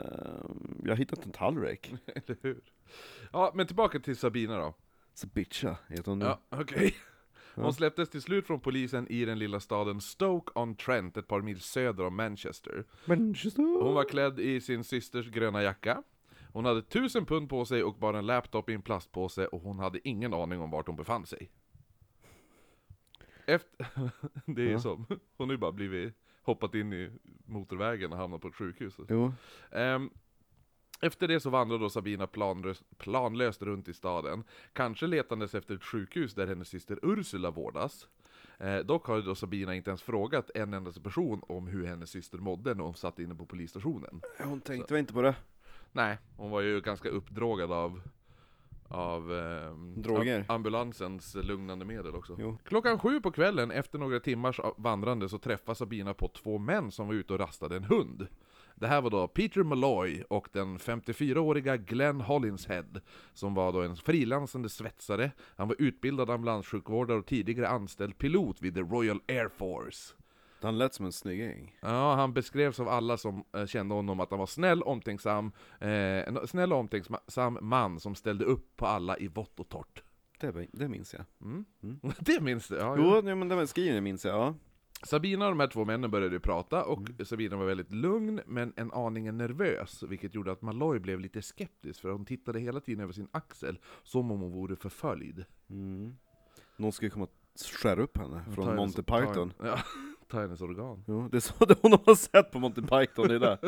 jag har hittat en tallrik.
Eller hur? Ja, men tillbaka till Sabina då.
Sabitcha heter hon nu.
Ja, okej. Hon
Ja.
släpptes till slut från polisen i den lilla staden Stoke-on-Trent, ett par mil söder om Manchester.
Manchester.
Hon var klädd i sin systers gröna jacka. Hon hade tusen pund på sig och bar en laptop i en plastpåse och hon hade ingen aning om vart hon befann sig. Efter... Det är
Ja.
som, hon har ju bara blivit, hoppat in i motorvägen och hamnat på ett sjukhus.
Jo.
Ehm, efter det så vandrade då Sabina planlöst, planlöst runt i staden, kanske letandes efter ett sjukhus där hennes syster Ursula vårdas. Eh, dock har då Sabina inte ens frågat en enda person om hur hennes syster mådde när hon satt inne på polisstationen.
Hon tänkte väl inte på det.
Nej, hon var ju ganska uppdrogad av av am- ambulansens lugnande medel också.
Jo.
Klockan sju på kvällen, efter några timmars vandrande, så träffar Sabina på två män som var ute och rastade en hund. Det här var då Peter Malloy och den 54-åriga Glenn Hollinshead, som var då en frilansande svetsare. Han var utbildad ambulanssjukvårdare och tidigare anställd pilot vid the Royal Air Force.
Han lät som en snygging.
Ja, han beskrevs av alla som eh, kände honom att han var snäll, omtänksam, eh, en snäll och omtänksam man som ställde upp på alla i vått och torrt.
Det, det minns jag.
Mm.
Mm.
Det minns du? Ja,
Jo,
ja.
men den skrivningen minns jag, ja.
Sabina och de här två männen började ju prata, och Sabina var väldigt lugn, men en aningen nervös, vilket gjorde att Malloy blev lite skeptisk, för hon tittade hela tiden över sin axel, som om hon vore förföljd.
Mm. Någon skulle komma och skära upp henne från Monty Python.
Ja, ta hennes organ.
Jo, det är så det hon har sett på Monty Python, det är det.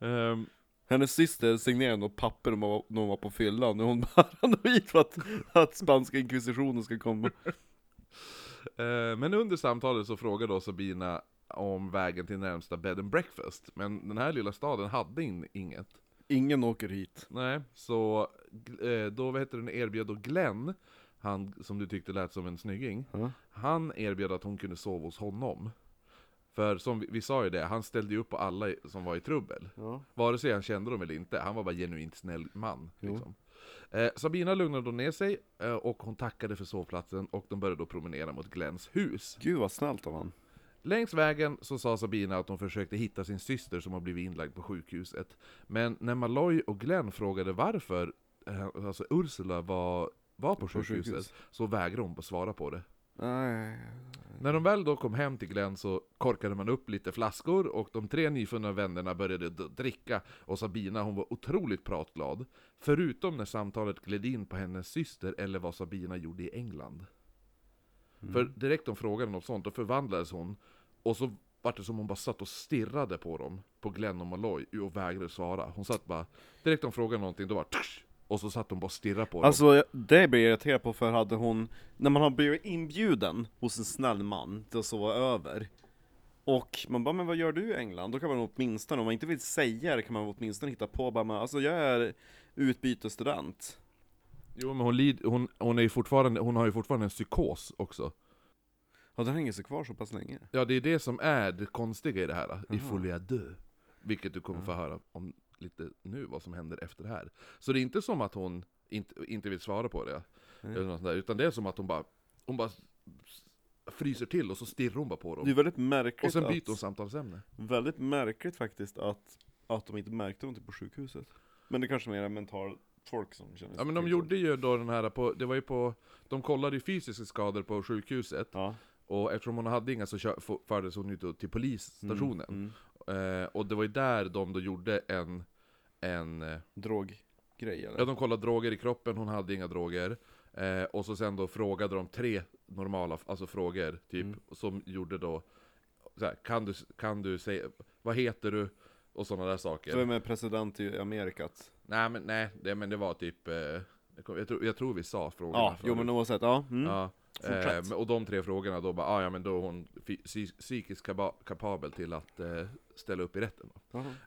Ehm,
Hennes syster signerade något papper när hon var- när hon var på fyllan, och hon bara rann hit för att, att spanska inkvisitionen ska komma.
Eh, Men under samtalet så frågade då Sabina om vägen till närmsta bed and breakfast, men den här lilla staden hade in, inget.
Ingen åker hit.
Nej, så eh, då vad heter den, erbjöd då Glenn, han som du tyckte lät som en snygging,
Ja.
han erbjöd att hon kunde sova hos honom. För som vi, vi sa ju det, han ställde ju upp på alla som var i trubbel.
Ja.
Vare sig han kände dem eller inte, han var bara genuint snäll man. Liksom. Eh, Sabina lugnade då ner sig, eh, och hon tackade för sovplatsen, och de började då promenera mot Glenns hus.
Gud vad snällt av han.
Längs vägen så sa Sabina att hon försökte hitta sin syster som har blivit inlagd på sjukhuset. Men när Malloy och Glenn frågade varför eh, alltså Ursula var, var på sjukhuset,
sjukhus.
så vägrade hon att svara på det.
Nej.
När de väl då kom hem till Glenn så korkade man upp lite flaskor och de tre nyfunna vännerna började dricka och Sabina hon var otroligt pratglad. Förutom när samtalet gled in på hennes syster eller vad Sabina gjorde i England. För direkt de frågade något sånt, då förvandlades hon och så var det som hon bara satt och stirrade på dem, på Glenn och Malloy, och vägrade svara. Hon satt bara, direkt de frågade någonting, då var tsch, och så satt hon bara och stirrade på dem.
Alltså det blir jag irriterad på för hade hon, när man har blivit inbjuden hos en snäll man till att sova över Och man bara, men vad gör du i England? Då kan man åtminstone, om man inte vill säga det kan man åtminstone hitta på bara, men, alltså jag är utbytesstudent
Jo men hon, lid, hon, hon, är ju fortfarande, hon har ju fortfarande en psykos också.
Ja, den hänger sig kvar så pass länge.
Ja det är det som är det konstiga i det här, i. Folie à deux. Vilket du kommer få höra om lite nu, vad som händer efter det här. Så det är inte som att hon inte, inte vill svara på det, eller något där, utan det är som att hon bara, hon bara fryser till och så stirrar hon bara på
Det är
dem.
väldigt märkligt
Och sen byter hon samtalsämne.
Väldigt märkligt faktiskt att, att de inte märkte någonting på sjukhuset. Men det kanske mer är mental folk som känner
Ja men de gjorde ju då den här på, det var ju på, de kollade ju fysiska skador på sjukhuset,
Ja.
och eftersom hon hade inga så fördes hon ju till polisstationen.
Mm.
Eh, och det var ju där de då gjorde en, en eh,
Droggrej eller?
Ja, de kollade droger i kroppen, hon hade inga droger. Eh, och så sen då frågade de tre normala, alltså frågor, typ,
Mm.
som gjorde då så här, kan, du, kan du säga, vad heter du? Och sådana där saker.
Så vem är president i Amerikat?
Nej men nej, det, men det var typ, eh, jag, kom- jag, tror, jag tror vi sa frågorna
Ja, jo
förut.
men oavsett, ja. Mm.
Ja, eh,
Fortsätt.
men- och de tre frågorna då bara, ah, ja men då är hon psy- psykiskt kaba- kapabel till att eh, ställa upp i rätten. Då.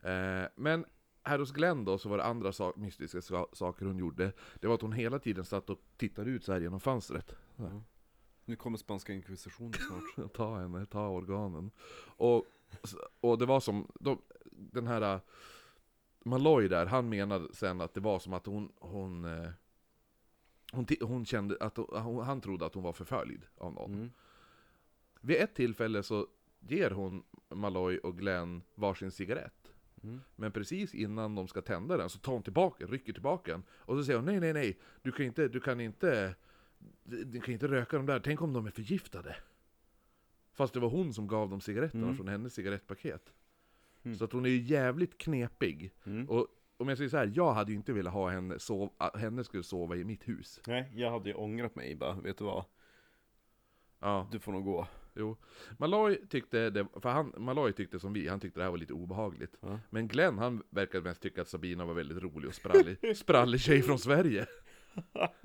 Jaha.
Eh, men här hos Glenn då så var det andra sa- mystiska sa- saker hon gjorde. Det var att hon hela tiden satt och tittade ut så här genom fönstret.
Nu kommer spanska inkvisitionen snart.
ta henne, ta organen. Och, och det var som, de, den här äh, Malloy där, han menade sen att det var som att hon, hon, eh, hon, hon kände att hon, han trodde att hon var förföljd av någon.
Mm.
Vid ett tillfälle så ger hon Malloy och Glenn varsin cigarett.
Mm.
Men precis innan de ska tända den så tar hon tillbaka, rycker tillbaka den. Och så säger hon nej, nej, nej, du kan inte, du kan inte, du kan inte röka de där, tänk om de är förgiftade. Fast det var hon som gav dem cigaretterna
Mm.
från hennes cigarettpaket.
Mm.
Så att hon är ju jävligt knepig.
Mm.
Och om jag säger så här, jag hade ju inte velat ha henne, sov, att henne skulle sova i mitt hus.
Nej, jag hade ju ångrat mig bara, vet du vad?
Ja,
Du får nog gå.
Jo. Malloy tyckte, det, för han, Malloy tyckte som vi, han tyckte det här var lite obehagligt.
Ja.
Men Glenn, han verkade mest tycka att Sabina var väldigt rolig och sprallig, sprallig tjej från Sverige.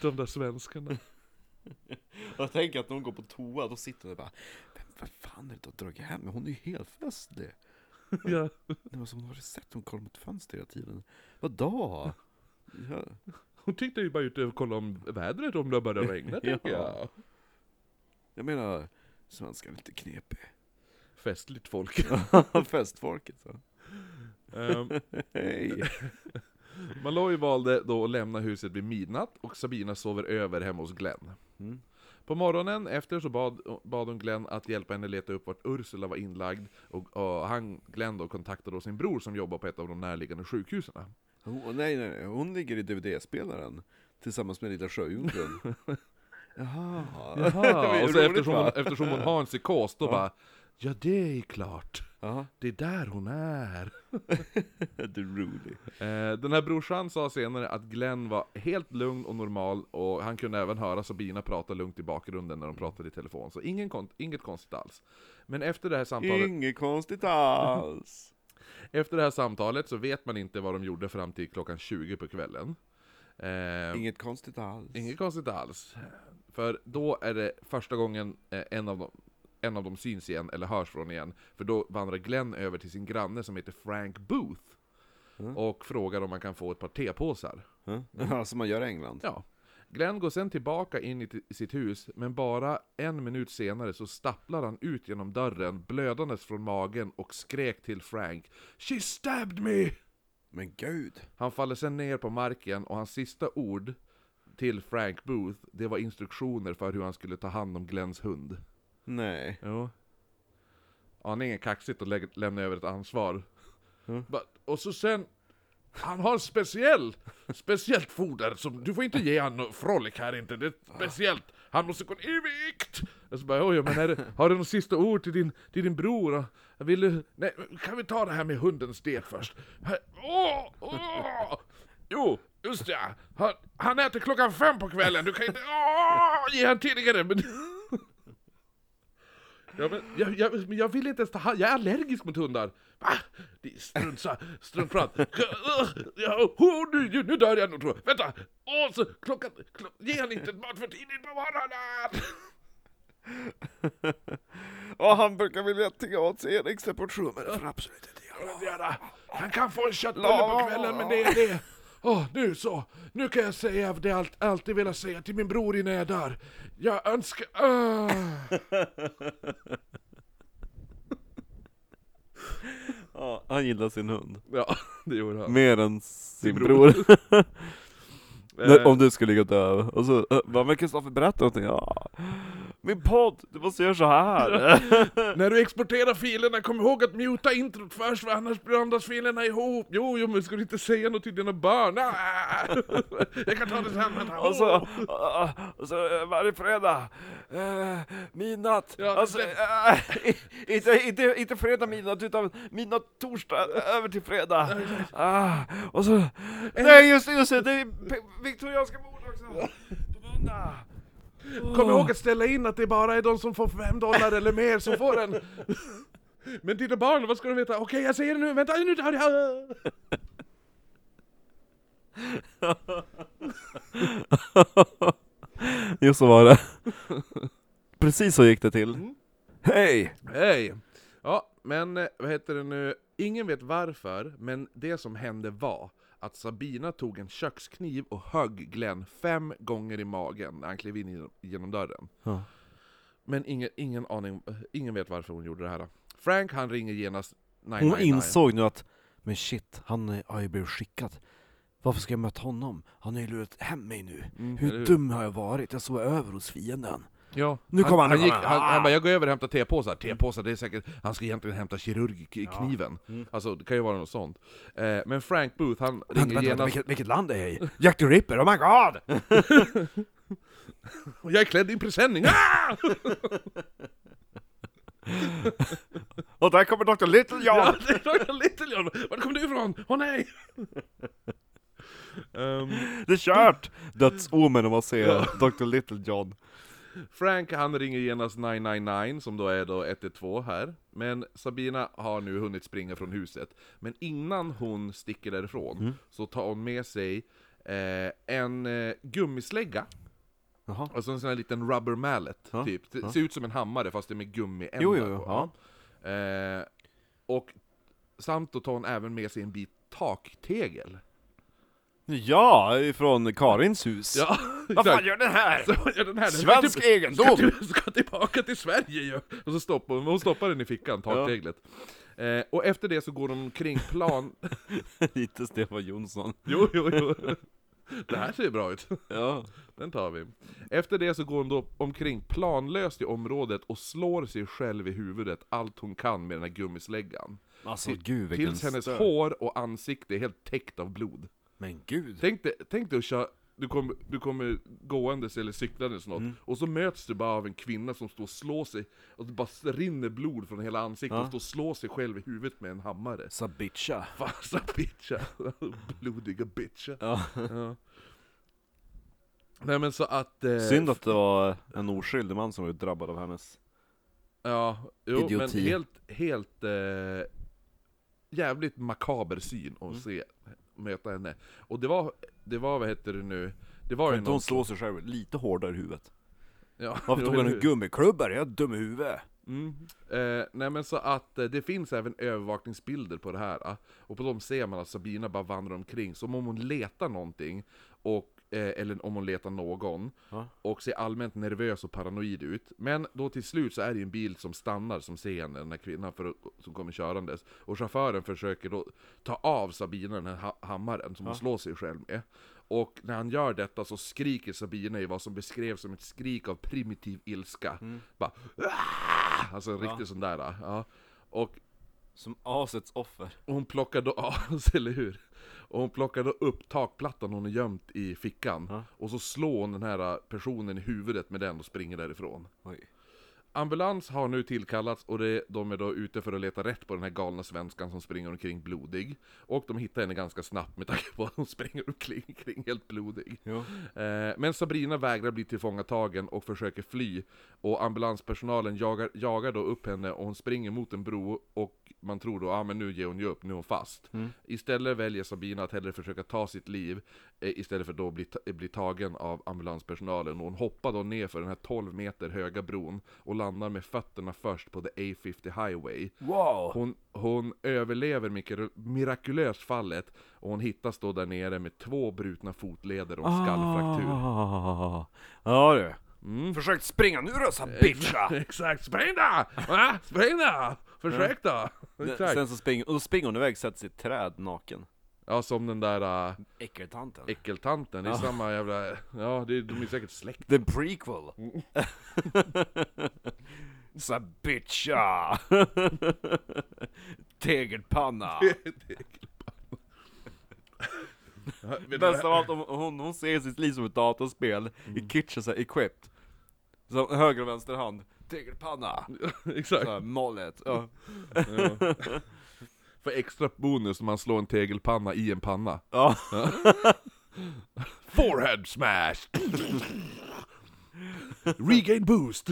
De där svenskarna.
Jag tänker att någon går på toa, då sitter hon och bara Vem vad fan är det du har dragit hem? Hon är ju helt festlig.
Ja.
Det var som hon hade sett, hon kollade mot fönster hela tiden. Vadå? Ja.
Hon tyckte ju bara ut och kolla om vädret om det började regna, tänker
Ja.
jag.
Jag menar, svenskar är lite knepig.
Festligt folk.
Festfolket så.
Ehm,
Hej.
Malloy valde då att lämna huset vid midnatt och Sabina sover över hemma hos Glenn.
Mm.
På morgonen efter så bad, bad hon Glenn att hjälpa henne leta upp vart Ursula var inlagd och, och han, Glenn då kontaktade då sin bror som jobbar på ett av de närliggande sjukhusen.
Nej, nej, nej, hon ligger i DVD-spelaren tillsammans med lilla sjöjungfrun. Jaha.
Jaha,
är
och så
roligt,
eftersom, hon, eftersom hon har en psykos då
Ja.
bara Ja det är klart,
Jaha,
det är där hon är.
det är roligt.
Eh, den här brorsan sa senare att Glenn var helt lugn och normal och han kunde även höra Sabina prata lugnt i bakgrunden när de pratade i telefon, så ingen kon- inget konstigt alls. Men efter det här samtalet,
Inget konstigt alls.
efter det här samtalet så vet man inte vad de gjorde fram till klockan 20 på kvällen. Eh,
Inget konstigt alls.
Inget konstigt alls. För då är det första gången eh, en av dem en av dem syns igen, eller hörs från igen. För då vandrar Glenn över till sin granne som heter Frank Booth.
Mm.
Och frågar om man kan få ett par tepåsar.
Ja, som man gör i England.
Ja. Glenn går sen tillbaka in i sitt hus, men bara en minut senare så stapplar han ut genom dörren, blödandes från magen och skrek till Frank She stabbed me!
Men gud.
Han faller sen ner på marken och hans sista ord till Frank Booth, det var instruktioner för hur han skulle ta hand om Glenns hund.
Nej.
Jo. Aningen kaxigt att lä- lämna över ett ansvar.
Mm.
But, och så sen, han har speciell, speciellt foder som, du får inte ge han frolic här inte, det är speciellt. Han måste gå ner i vikt! Jag så bara, oj, men är det, har du något sista ord till din, till din bror? Vill du, nej, kan vi ta det här med hundens det först? Åh, åh! Jo, just det! Han, han äter klockan fem på kvällen, du kan inte, åh, ge han tidigare! Men, Ja, men jag, jag, jag vill inte ens ta hand, jag är allergisk mot hundar! Va? Det är struntsa, struntprat! Ja, oh, nu, nu dör jag nog tror jag! Vänta! Åh, så klockan, klock, ge han inte mat för tidigt på morgonen!
Och han brukar vilja tigga åt sig en extra portion, men det får absolut inte. Göra.
Han kan få en köttbulle på kvällen, men det är det! Åh, nu så! Nu kan jag säga det jag allt, alltid velat säga till min bror innan jag dör. Jag önskar... Ah.
Ja, han gillar sin hund.
Ja, det gjorde han.
Mer än sin
bror.
bror. När-
Eh,
Om du skulle ligga och dö, och så bara, men Kristoffer berätta någonting, ja Min podd, du måste göra så här.
När du exporterar filerna, kom ihåg att muta introt först för annars blandas filerna ihop. Jo, jo, men ska du inte säga något till dina barn? Ah! Jag kan ta det sen.
Och så, och så äh, varje fredag, äh, midnatt,
Ja,
alltså,
det-
äh, inte, inte, inte fredag midnatt utan midnatt torsdag äh, över till fredag. Ah, Och så, nej just det, just det, det är viktorianska mord också, på måndag
Kom ihåg att ställa in att det bara är de som får fem dollar eller mer som får den. Men dina barn, vad ska de veta? Okej, jag säger det nu, vänta nu tar jag...
Just så var det Precis så gick det till Hej!
Hej! Ja, men eh, vad heter det nu? Ingen vet varför, men det som hände var att Sabina tog en kökskniv och högg Glenn fem gånger i magen när han klev in genom- dörren.
Ja.
Men ingen, ingen aning, eh, ingen vet varför hon gjorde det här. Frank han ringer genast
Hon
999.
insåg nu att, men shit, han eh, har ju blivit skickad Varför ska jag möta honom? Han har ju lurat hem mig nu
Mm,
Hur
hur?
dum har jag varit? Jag sov över hos fienden
Ja,
Nu kommer han,
han, gick,
kommer
han,
han.
han bara 'Jag går över och hämtar tepåsar' Tepåsar, det är säkert... Han ska egentligen hämta kirurgkniven.
Mm.
Alltså, det kan ju vara något sånt. Eh, men Frank Booth, han
Vänta,
ringer
vänta,
genast...
vilket, vilket land är jag i? Jack the Ripper, oh my god!
Och jag är klädd i en presenning! Ah!
Och där kommer Dr. Little John!
Ja, det är Dr. Little John! Var kom du ifrån? Åh nej! Ehm,
Det är kört! Dödsomen om att se
Ja.
Dr. Little John
Frank han ringer genast 999 som då är då 112 här. Men Sabina har nu hunnit springa från huset. Men innan hon sticker därifrån
Mm.
så tar hon med sig eh, en eh, gummislägga.
Jaha.
Alltså en sån här liten rubber mallet,
Ja,
typ. Det
ja.
ser ut som en hammare fast det är med gummiändar
Jo, jo, jo.
Ja. Eh, och samt då tar hon även med sig en bit taktegel.
Ja, ifrån Karins hus
Ja,
Vad fan gör den här?
Så gör den här, den
Svensk
ska,
egendom!
till, ska tillbaka till Sverige ju! Och så stoppar hon, hon stoppar den i fickan, takteglet. Eh, och efter det så går de omkring plan...
Lite Stefan Jonsson
jo, jo, jo. Det här ser bra ut.
Ja
Den tar vi. Efter det så går hon då omkring planlöst i området och slår sig själv i huvudet allt hon kan med den här gummisläggan.
Alltså gud
Tills hennes
stör.
hår och ansikte är helt täckt av blod.
Men gud
Tänk dig, tänk dig att köra, du kommer, du kommer gåendes eller cyklandes något,
Mm.
och så möts du bara av en kvinna som står och slår sig, och det bara rinner blod från hela ansiktet,
Ja.
och står och slår sig själv i huvudet med en hammare.
Sabitcha
Fasa bitcha, blodiga bitcha.
Ja.
Ja. Nej men så att... Eh,
Synd att det var en oskyldig man som var drabbad av hennes
Ja, jo, men
Idioti.
helt, helt eh, jävligt makaber syn
Mm.
att se, möta henne. Och det var, det var vad heter det nu, det var ju
inte hon
någon
slå sig själv lite hårdare i huvudet?
Ja,
Varför tog han en
hur?
gummiklubbor? Jag är dum i huvudet
Mm. Eh, nej men så att eh, det finns även övervakningsbilder på det här. ah. Och på dem ser man att Sabina bara vandrar omkring, som om hon letar någonting, och, eh, eller om hon letar någon,
Ja.
och ser allmänt nervös och paranoid ut. Men då till slut så är det ju en bil som stannar som ser henne, den här kvinnan för, att- som kommer körandes. Och chauffören försöker då ta av Sabina den här ha- hammaren som hon slår sig själv med. Och när han gör detta så skriker Sabina i vad som beskrevs som ett skrik av primitiv ilska. Bara "Ah!" Alltså en riktig sån där. Ja. Och
Som asets offer
hon plockar då, ja, eller hur? Och hon plockar då upp takplattan hon har gömt i fickan.
Ja.
Och så slår hon den här personen i huvudet med den och springer därifrån.
Oj
Ambulans har nu tillkallats och det, de är då ute för att leta rätt på den här galna svenskan som springer omkring blodig. Och de hittar henne ganska snabbt med tanke på att hon springer omkring kring helt blodig.
Jo.
Eh, men Sabrina vägrar bli tillfångatagen och försöker fly. Och ambulanspersonalen jagar, jagar då upp henne och hon springer mot en bro och man tror då, ja ah, men nu ger hon ju upp, nu är hon fast. Istället väljer Sabina att hellre försöka ta sitt liv eh, istället för då bli, bli tagen av ambulanspersonalen. Och hon hoppar då ner för den här 12 meter höga bron och landar med fötterna först på the A50 highway.
Wow!
Hon, hon överlever mikro- mirakulöst fallet och hon hittas då där nere med två brutna fotleder och en skallfraktur.
Ah, ja du.
Mm.
Försökt springa nu då sa bitcha!
Exakt, spring då! Va? Spring då! Försök då! Exakt.
Sen så springer, och då springer hon iväg, sätter sig i ett träd naken.
Ja, som den där äh,
Äckeltanten.
äckeltanten, det är
Ja.
samma jävla... Ja, det, de är säkert släkt.
The prequel. Sa bitcha! Tegelpanna! Bäst av allt, om hon, hon ser sitt liv som ett datorspel i kitchen såhär equipped. Så höger och vänster hand. Tegelpanna!
Exakt.
Såhär mollet. Ja.
Ja. För extra bonus om man slår en tegelpanna i en panna.
ja.
Forehead smash! Regain boost!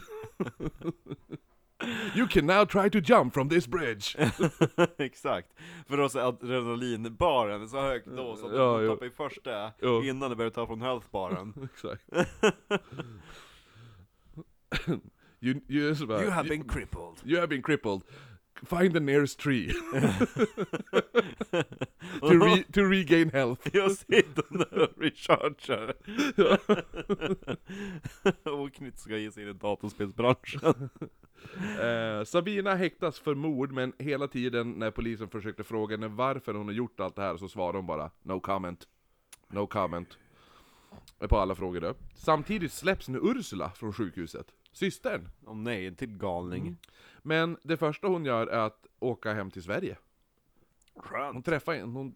you can now try to jump from this bridge!
Exakt. För då så är adrenalinbaren så högt då så att
Ja, jo.
tappar i första
Jo.
innan de börjar ta från healthbaren.
Exakt. you, you,
You have been crippled.
you have been crippled. Find the nearest tree. to, re, to regain health.
Jag sitter där och rechargear. och Knytt ska ge sig in i datorspelsbranschen.
Eh, Sabina häktas för mord, men hela tiden när polisen försökte fråga henne varför hon har gjort allt det här så svarade hon bara 'No comment' No comment På alla frågor då. Samtidigt släpps nu Ursula från sjukhuset, systern.
Åh nej, en till galning.
Men det första hon gör är att åka hem till Sverige. Hon
Skönt.
träffar in- hon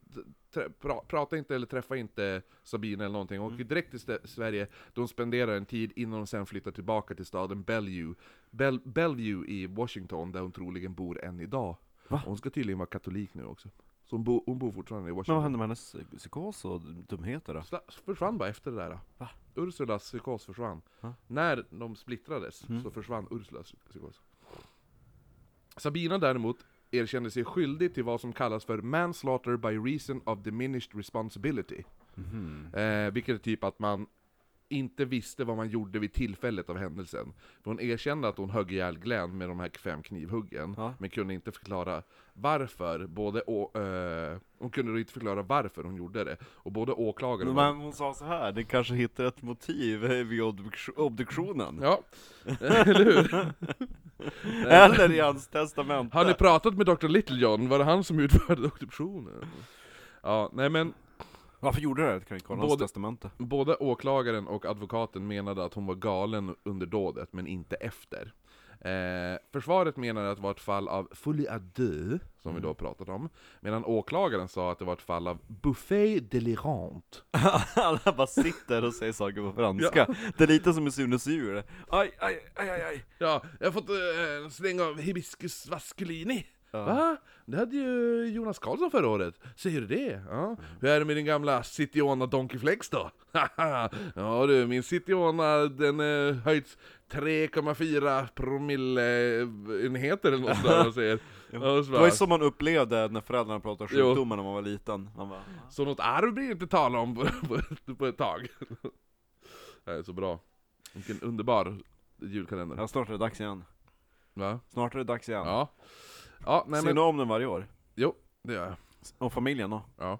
trä, pra, pratar inte eller träffar inte Sabina eller någonting. Hon åker direkt till Sverige, då hon spenderar en tid innan hon sen flyttar tillbaka till staden Bellevue. Bell, Bellevue i Washington, där hon troligen bor än idag.
Va?
Hon ska tydligen vara katolik nu också. Så hon, bo, hon bor fortfarande i
Men vad
Washington.
hände med hennes psykos och dumheter då?
Sla- försvann bara efter det där.
Va?
Ursulas psykos försvann.
Ja.
När de splittrades
Mm.
så försvann Ursulas psykos. Sabina däremot erkände sig skyldig till vad som kallas för manslaughter by reason of diminished responsibility.
Mhm.
Eh, vilket är typ att man inte visste vad man gjorde vid tillfället av händelsen. För hon erkände att hon högg ihjäl Glenn med de här fem knivhuggen,
Ja.
men kunde inte förklara varför, både å, eh, hon kunde då inte förklara varför hon gjorde det. Och både åklagaren.
Men hon sa så här, det kanske hittar ett motiv vid obduk- obduktionen.
Ja, eller hur?
Eller i hans testamente.
Har ni pratat med Dr. Littlejohn? Var det han som utförde obduktionen? Ja, nej men
Varför gjorde du det? Kan vi kolla hans
Både-
testamente?
både åklagaren och advokaten menade att hon var galen under dådet, men inte efter. Eh, försvaret menade att det var ett fall av folie à deux, som vi då pratat om, medan åklagaren sa att det var ett fall av buffet delirant.
Alla bara sitter och säger saker på franska. Det är lite som i Sunes djur. Aj, aj, aj, aj, aj.
Ja, jag har fått eh, en släng av hibiscus vasculini.
Ja.
Va? Det hade ju Jonas Karlsson förra året. Säger du det? Ja. Hur är det med din gamla Citiona Donkey Flex då? ja du, min Citiona den eh, höjts 3,4 promilleenheter eller något där, säger. Ja, så
Det var ju så man upplevde när föräldrarna pratade sjukdomar när man var liten. Man bara,
Så något arv blir inte tala om på, på, på ett tag. Det är så bra. Vilken underbar julkalender.
ja, snart är det dags igen.
Va?
Snart är det dags igen.
Ja. Ja, nej
Ser
men...
du om den varje år?
Jo, det gör jag.
Och familjen då?
Ja.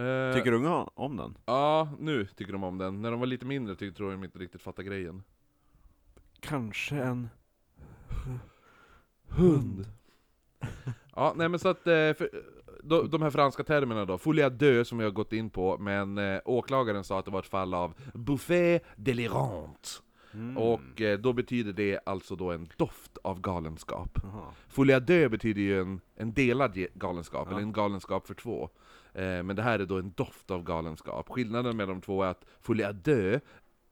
Eh,
Tycker unga om den?
Ja, nu tycker de om den. När de var lite mindre tyckte tror jag de inte riktigt fattade grejen.
Kanske en
Hund. ja, nej men så att, eh, för, de, de här franska termerna då, folie à deux som vi har gått in på, men eh, åklagaren sa att det var ett fall av buffet delirant.
Mm.
Och eh, då betyder det alltså då en doft av galenskap.
Jaha.
Folie à deux betyder ju en, en delad galenskap,
Ja.
eller en galenskap för två. Eh, men det här är då en doft av galenskap. Skillnaden mellan de två är att folie à deux,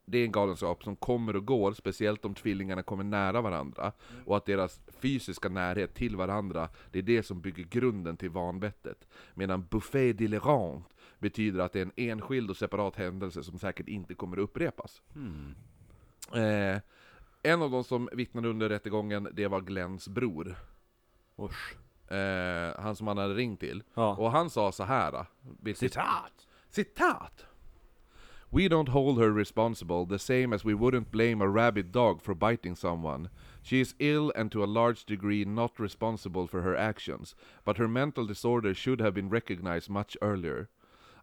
det är en galenskap som kommer och går, speciellt om tvillingarna kommer nära varandra, och att deras fysiska närhet till varandra, det är det som bygger grunden till vanvettet. Medan buffet delirant betyder att det är en enskild och separat händelse som säkert inte kommer att upprepas.
Hmm.
Eh, en av de som vittnade under rättegången, det var Glens bror.
Usch.
Eh, han som han hade ringt till.
Ja.
Och han sa så här. vilket-
Citat!
Citat! We don't hold her responsible the same as we wouldn't blame a rabid dog for biting someone. She is ill and to a large degree not responsible for her actions, but her mental disorder should have been recognized much earlier.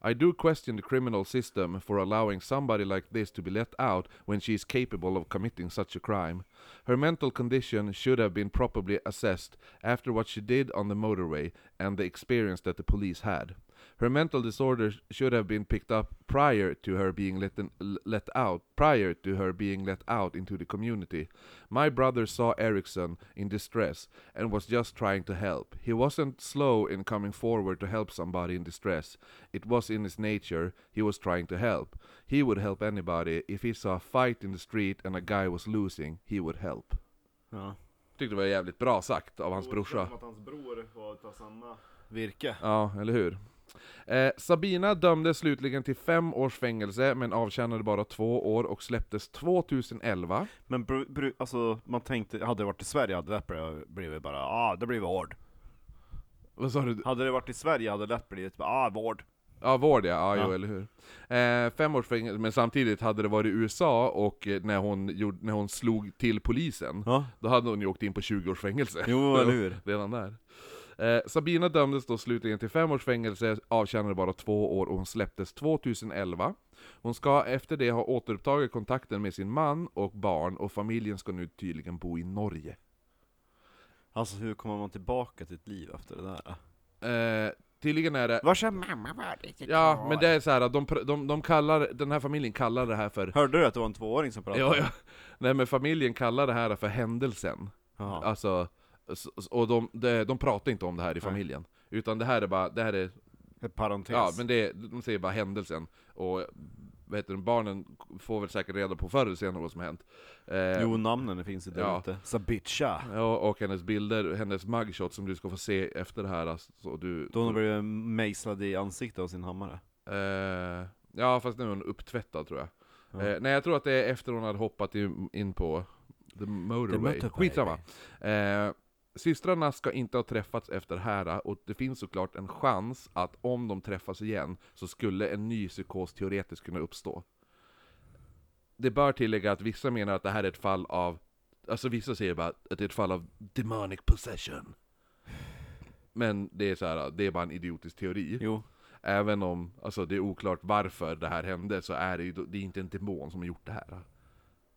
I do question the criminal system for allowing somebody like this to be let out when she is capable of committing such a crime. Her mental condition should have been properly assessed after what she did on the motorway and the experience that the police had. Her mental disorder should have been picked up prior to her being let, let out, prior to her being let out into the community. My brother saw Erickson in distress and was just trying to help. He wasn't slow in coming forward to help somebody in distress. It was in his nature. He was trying to help. He would help anybody. If he saw a fight in the street and a guy was losing, he would help.
Ja.
Tyckte det var jävligt bra sagt av hans brorsa.
att hans bror får ta samma virke.
Ja, eller hur? Eh, Sabina dömdes slutligen till fem års fängelse, men avtjänade bara två år och släpptes 2011.
Men bru, bru, alltså, man tänkte, hade det varit i Sverige hade det blivit- blivit bara ah, det blir vård.
Vad sa du?
Hade det varit i Sverige hade det lätt blivit bara ah, vård.
Ja, vård ja, ja, jo, eller hur. Eh, fem års fängelse, men samtidigt hade det varit i USA och eh, när hon, gjorde, när hon slog till polisen,
Ja.
då hade hon ju åkt in på 20 års fängelse.
Jo, eller hur?
Redan där. Eh, Sabina dömdes då slutligen till fem års fängelse, avtjänade bara två år och hon släpptes 2011. Hon ska efter det ha återupptagit kontakten med sin man och barn och familjen ska nu tydligen bo i Norge.
Alltså hur kommer man tillbaka till ett liv efter det där?
Eh, tydligen är det...
Var så mamma var det inte
Ja, men det är så här, att de, de, de kallar, den här familjen kallar det här för...
Hörde du att det var en tvååring som pratade?
Ja, ja. Nej men familjen kallar det här för händelsen.
Jaha.
Alltså, och de, de, de pratar inte om det här i
Nej.
familjen. Utan det här är bara, det här är
Ett parentes.
Ja, men det, de säger bara händelsen. Och vad heter det, barnen får väl säkert reda på förr eller senare vad som har hänt. Eh,
Jo, namnen finns ju där
Ja.
ute. Sabitcha.
ja, och hennes bilder, hennes mugshot som du ska få se efter det här. Alltså, så du,
Då hon blev mejslad i ansiktet av sin hammare.
eh, ja, fast nu är hon upptvättad tror jag.
Ja.
Eh, nej, jag tror att det är efter hon hade hoppat in, på the motorway.
motorway.
Skitsamma. Eh, systrarna ska inte ha träffats efter det här, och det finns såklart en chans att om de träffas igen, så skulle en ny psykos teoretiskt kunna uppstå. Det bör tillägga att vissa menar att det här är ett fall av, alltså vissa säger bara att det är ett fall av demonic possession. Men det är så här, det är bara en idiotisk teori.
Jo.
Även om alltså, det är oklart varför det här hände, så är det ju det är inte en demon som har gjort det här.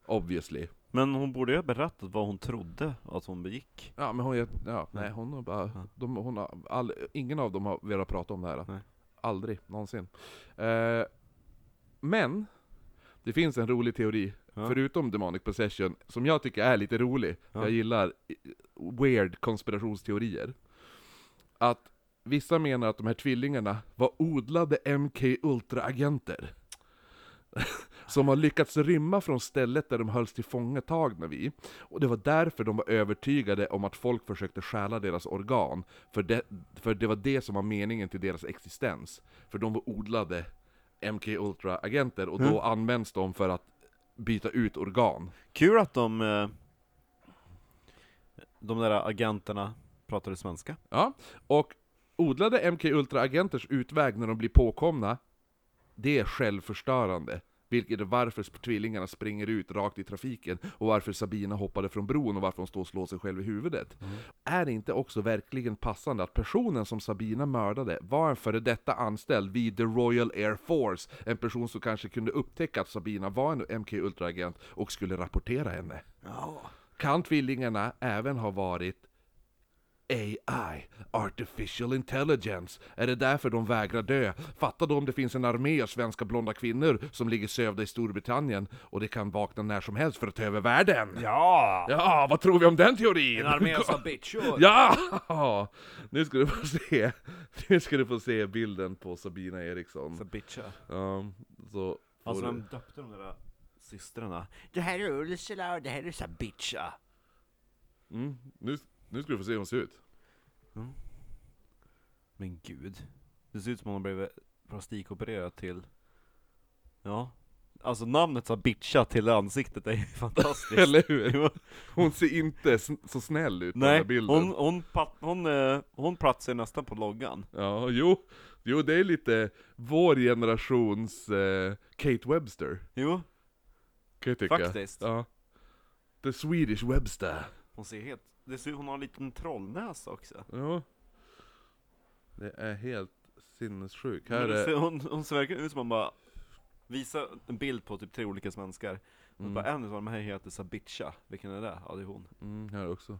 Obviously.
Men hon borde ju ha berättat vad hon trodde att hon begick.
Ja men hon, ja, nej hon har bara,
Ja.
de, hon har all, ingen av dem har velat prata om det här.
Nej.
Aldrig, någonsin. Eh, men, det finns en rolig teori,
Ja.
förutom demonic possession, som jag tycker är lite rolig.
Ja.
Jag gillar eh, weird konspirationsteorier. Att vissa menar att de här tvillingarna var odlade MK Ultra-agenter. som har lyckats rymma från stället där de hölls tillfångatagna vid. Och det var därför de var övertygade om att folk försökte stjäla deras organ. För det, för det var det som var meningen till deras existens. För de var odlade MK Ultra-agenter, och då används de för att byta ut organ.
Kul att de... eh, De där agenterna pratade svenska.
Ja, och odlade MK Ultra-agenters utväg när de blir påkomna, det är självförstörande. Vilket är varför tvillingarna springer ut rakt i trafiken, och varför Sabina hoppade från bron, och varför hon står och slår sig själv i huvudet. Är det inte också verkligen passande att personen som Sabina mördade var en före detta anställd vid The Royal Air Force? En person som kanske kunde upptäcka att Sabina var en MK Ultra-agent och skulle rapportera henne. Kan tvillingarna även ha varit AI, Artificial Intelligence. Är det därför de vägrar dö? Fattar du om det finns en armé av svenska blonda kvinnor som ligger sövda i Storbritannien och det kan vakna när som helst för att ta över världen?
Ja!
Ja, vad tror vi om den teorin?
En armé av sabitchor!
Ja! Nu ska du få se, nu ska du få se bilden på Sabina Eriksson.
Sabitcha.
Ja, så
Alltså de döpte de där systrarna.
Det här är Ursula och det här är Sabitcha.
mm, nu, nu ska du få se hur hon ser ut.
Men gud. Det ser ut som om hon blev plastikopererad till... Ja. Alltså namnet Sabitcha till ansiktet är ju fantastiskt.
Eller hur? Hon ser inte så snäll ut på den här
Nej,
bilden.
hon, hon, pat, hon, eh, hon platsar nästan på loggan.
Ja, jo, jo det är lite vår generations eh, Kate Webster,
Jo,
kan jag tycka.
Faktiskt.
Ja. The Swedish Webster.
Hon ser helt... Det ser, hon har en liten trollnäsa också.
Ja. Det är helt sinnessjukt. Här är...
hon, hon ser verkligen ut som man bara visar en bild på typ tre olika svenskar. Och
Mm.
bara en av de här heter Sabitcha. Vilken är det? Ja det är hon.
Mm, här också.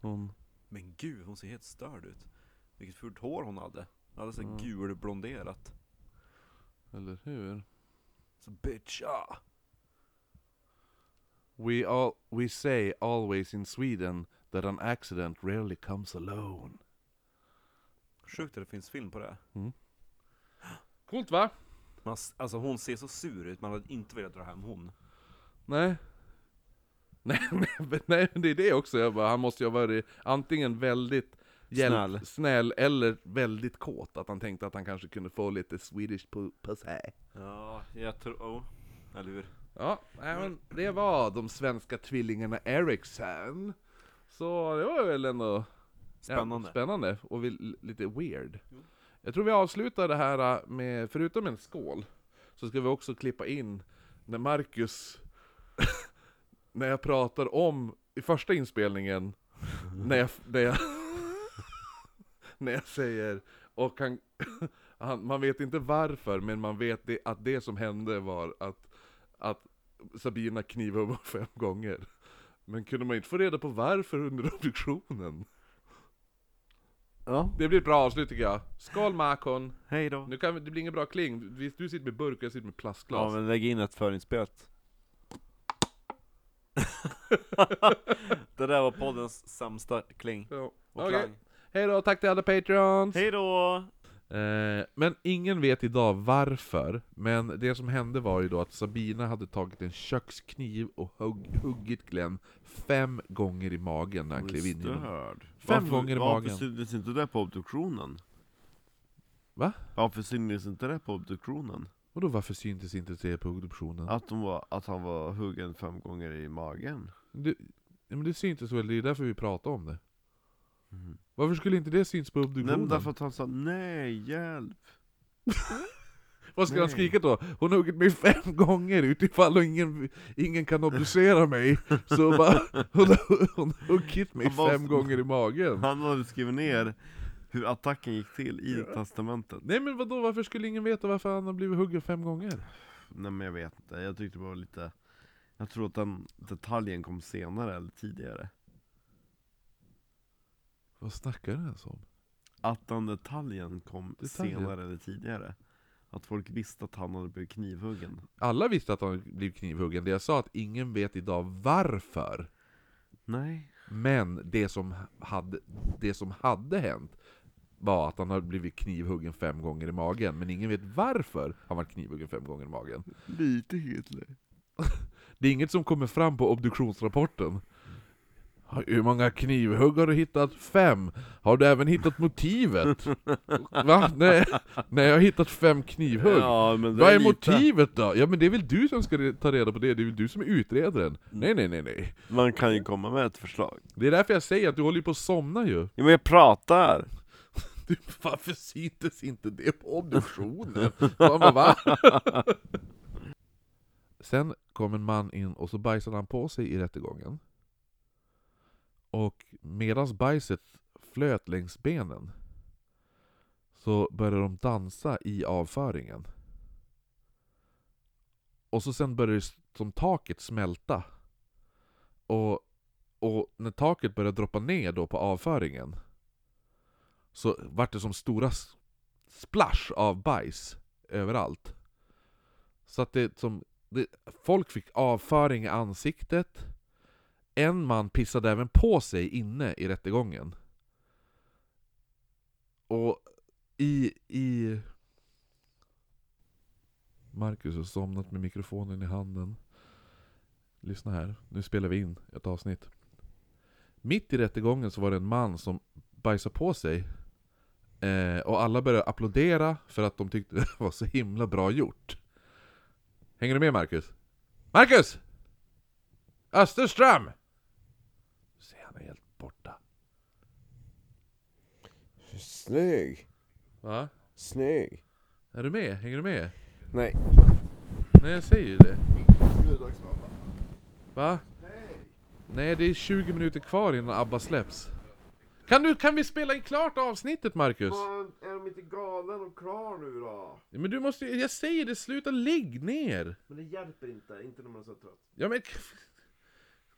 Hon...
Men gud, hon ser helt störd ut. Vilket fult hår hon hade. Hon hade så
Mm.
gulblonderat.
Eller hur?
Sabitcha!
We all we say always in Sweden that an accident rarely comes alone.
Sjukt att det finns film på det.
Coolt va?
Man, alltså hon ser så sur ut, man hade inte velat dra hem hon.
Nej. Nej, men, nej, men det är det också. Jag bara, han måste ju ha varit antingen väldigt hjälp,
Snäll.
snäll eller väldigt kåt. Att han tänkte att han kanske kunde få lite Swedish pu- pussy.
Ja, jag tror... Oh. Eller hur?
Ja, men det var de svenska tvillingarna Eriksson. Så det var väl ändå
Spännande.
Ja, spännande och vi, lite weird. Jag tror vi avslutar det här äh, med, förutom en skål, så ska vi också klippa in när Marcus, när jag pratar om, i första inspelningen, när jag, när jag, när jag säger, och han, han, man vet inte varför, men man vet det, att det som hände var att, att Sabina honom fem gånger. Men kunde man inte få reda på varför under obduktionen?
Ja.
Det blir ett bra avslut tycker jag. Skål Makon!
Hej då.
Nu kan vi, det blir ingen bra kling. Vi- Du sitter med burk och jag sitter med
Ja
plastglas.
men lägg in ett förinspelat. det där var poddens sämsta kling.
Ja.
Och
Okej.
klang.
Hej då, tack till alla Patreons!
Hej då!
Eh, men ingen vet idag varför, men det som hände var ju då att Sabina hade tagit en kökskniv och hugg, huggit Glenn fem gånger i magen när han klev in genom...
Störd.
Fem gånger i magen.
Varför syntes inte det på obduktionen?
Va?
Varför syntes inte det på obduktionen?
Och då varför syntes inte det på obduktionen?
Att, de var, att han var huggen fem gånger i magen?
Det, men det syntes väl, det är därför vi pratar om det.
Mm.
Varför skulle inte det syns på
Nej
obduktionen?
men därför att han sa nej, hjälp!
Vad ska han
Nej.
skrika då? Hon har huggit mig fem gånger utifall och ingen, ingen kan obducera mig Så bara, hon har, hon har huggit mig
bara-
fem gånger i magen
Han hade skrivit ner hur attacken gick till i testamentet
Nej men vadå, varför skulle ingen veta varför han har blivit huggen fem gånger?
Nej men jag vet inte, jag tyckte det var lite Jag tror att den detaljen kom senare eller tidigare
Vad snackar du ens om?
Att den detaljen kom
Detaljen?
senare eller tidigare Att folk visste att han hade blivit knivhuggen
Alla visste att han blivit knivhuggen, det jag sa att ingen vet idag varför
Nej
Men det som hade, det som hade hänt var att han hade blivit knivhuggen fem gånger i magen, men ingen vet varför han var knivhuggen fem gånger i magen.
Lite Hitler
Det är inget som kommer fram på obduktionsrapporten. Hur många knivhugg har du hittat? Fem. Har du även hittat motivet? Va? Nej, nej jag har hittat fem knivhugg.
Ja
Vad är
lite-
motivet då? Ja men det är väl du som ska ta reda på det, det är väl du som är utredaren? Nej nej nej nej.
Man kan ju komma med ett förslag
Det är därför jag säger att du håller ju på att somna ju.
Ja men jag pratar!
Du, varför syntes inte det på obduktionen? Bara, va? Sen kom en man in och så bajsade han på sig i rättegången. Och medan bajset flöt längs benen så började de dansa i avföringen. Och så sen började det som taket smälta. Och, och när taket började droppa ner då på avföringen så vart det som stora splash av bajs överallt. Så att det som... Det, folk fick avföring i ansiktet. En man pissade även på sig inne i rättegången. Och i... i Marcus har somnat med mikrofonen i handen. Lyssna här, nu spelar vi in ett avsnitt. Mitt i rättegången så var det en man som bajsade på sig Eh, och alla började applådera för att de tyckte det var så himla bra gjort. Hänger du med Marcus? Marcus! Österström! Se, han är helt borta.
Snygg.
Va?
Snygg.
Är du med? Hänger du med?
Nej.
Nej, jag säger ju det. Va? Nej, det är 20 minuter kvar innan ABBA släpps. Kan, du, kan vi spela in klart avsnittet Marcus?
Fan, är de inte galen och klar nu då?
Ja, Men du måste ju- jag säger det, sluta ligg ner!
Men det hjälper inte, inte när man är så trött.
Ja men...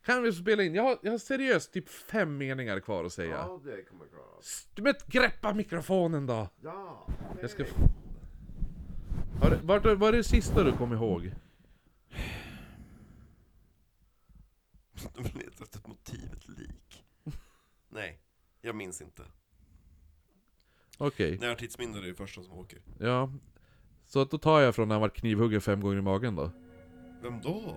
Kan vi spela in? Jag har, jag har seriöst typ fem meningar kvar att säga.
Ja, det kommer jag klara.
Men greppa mikrofonen då!
Ja!
Jag ska... Har, vart, vad är det sista du kom ihåg?
De letar efter motivet lik. Nej, jag minns inte.
Okej,
När tidsminne är det första som åker.
ja. Så att då tar jag från när han var knivhuggen fem gånger i magen då.
Vem då?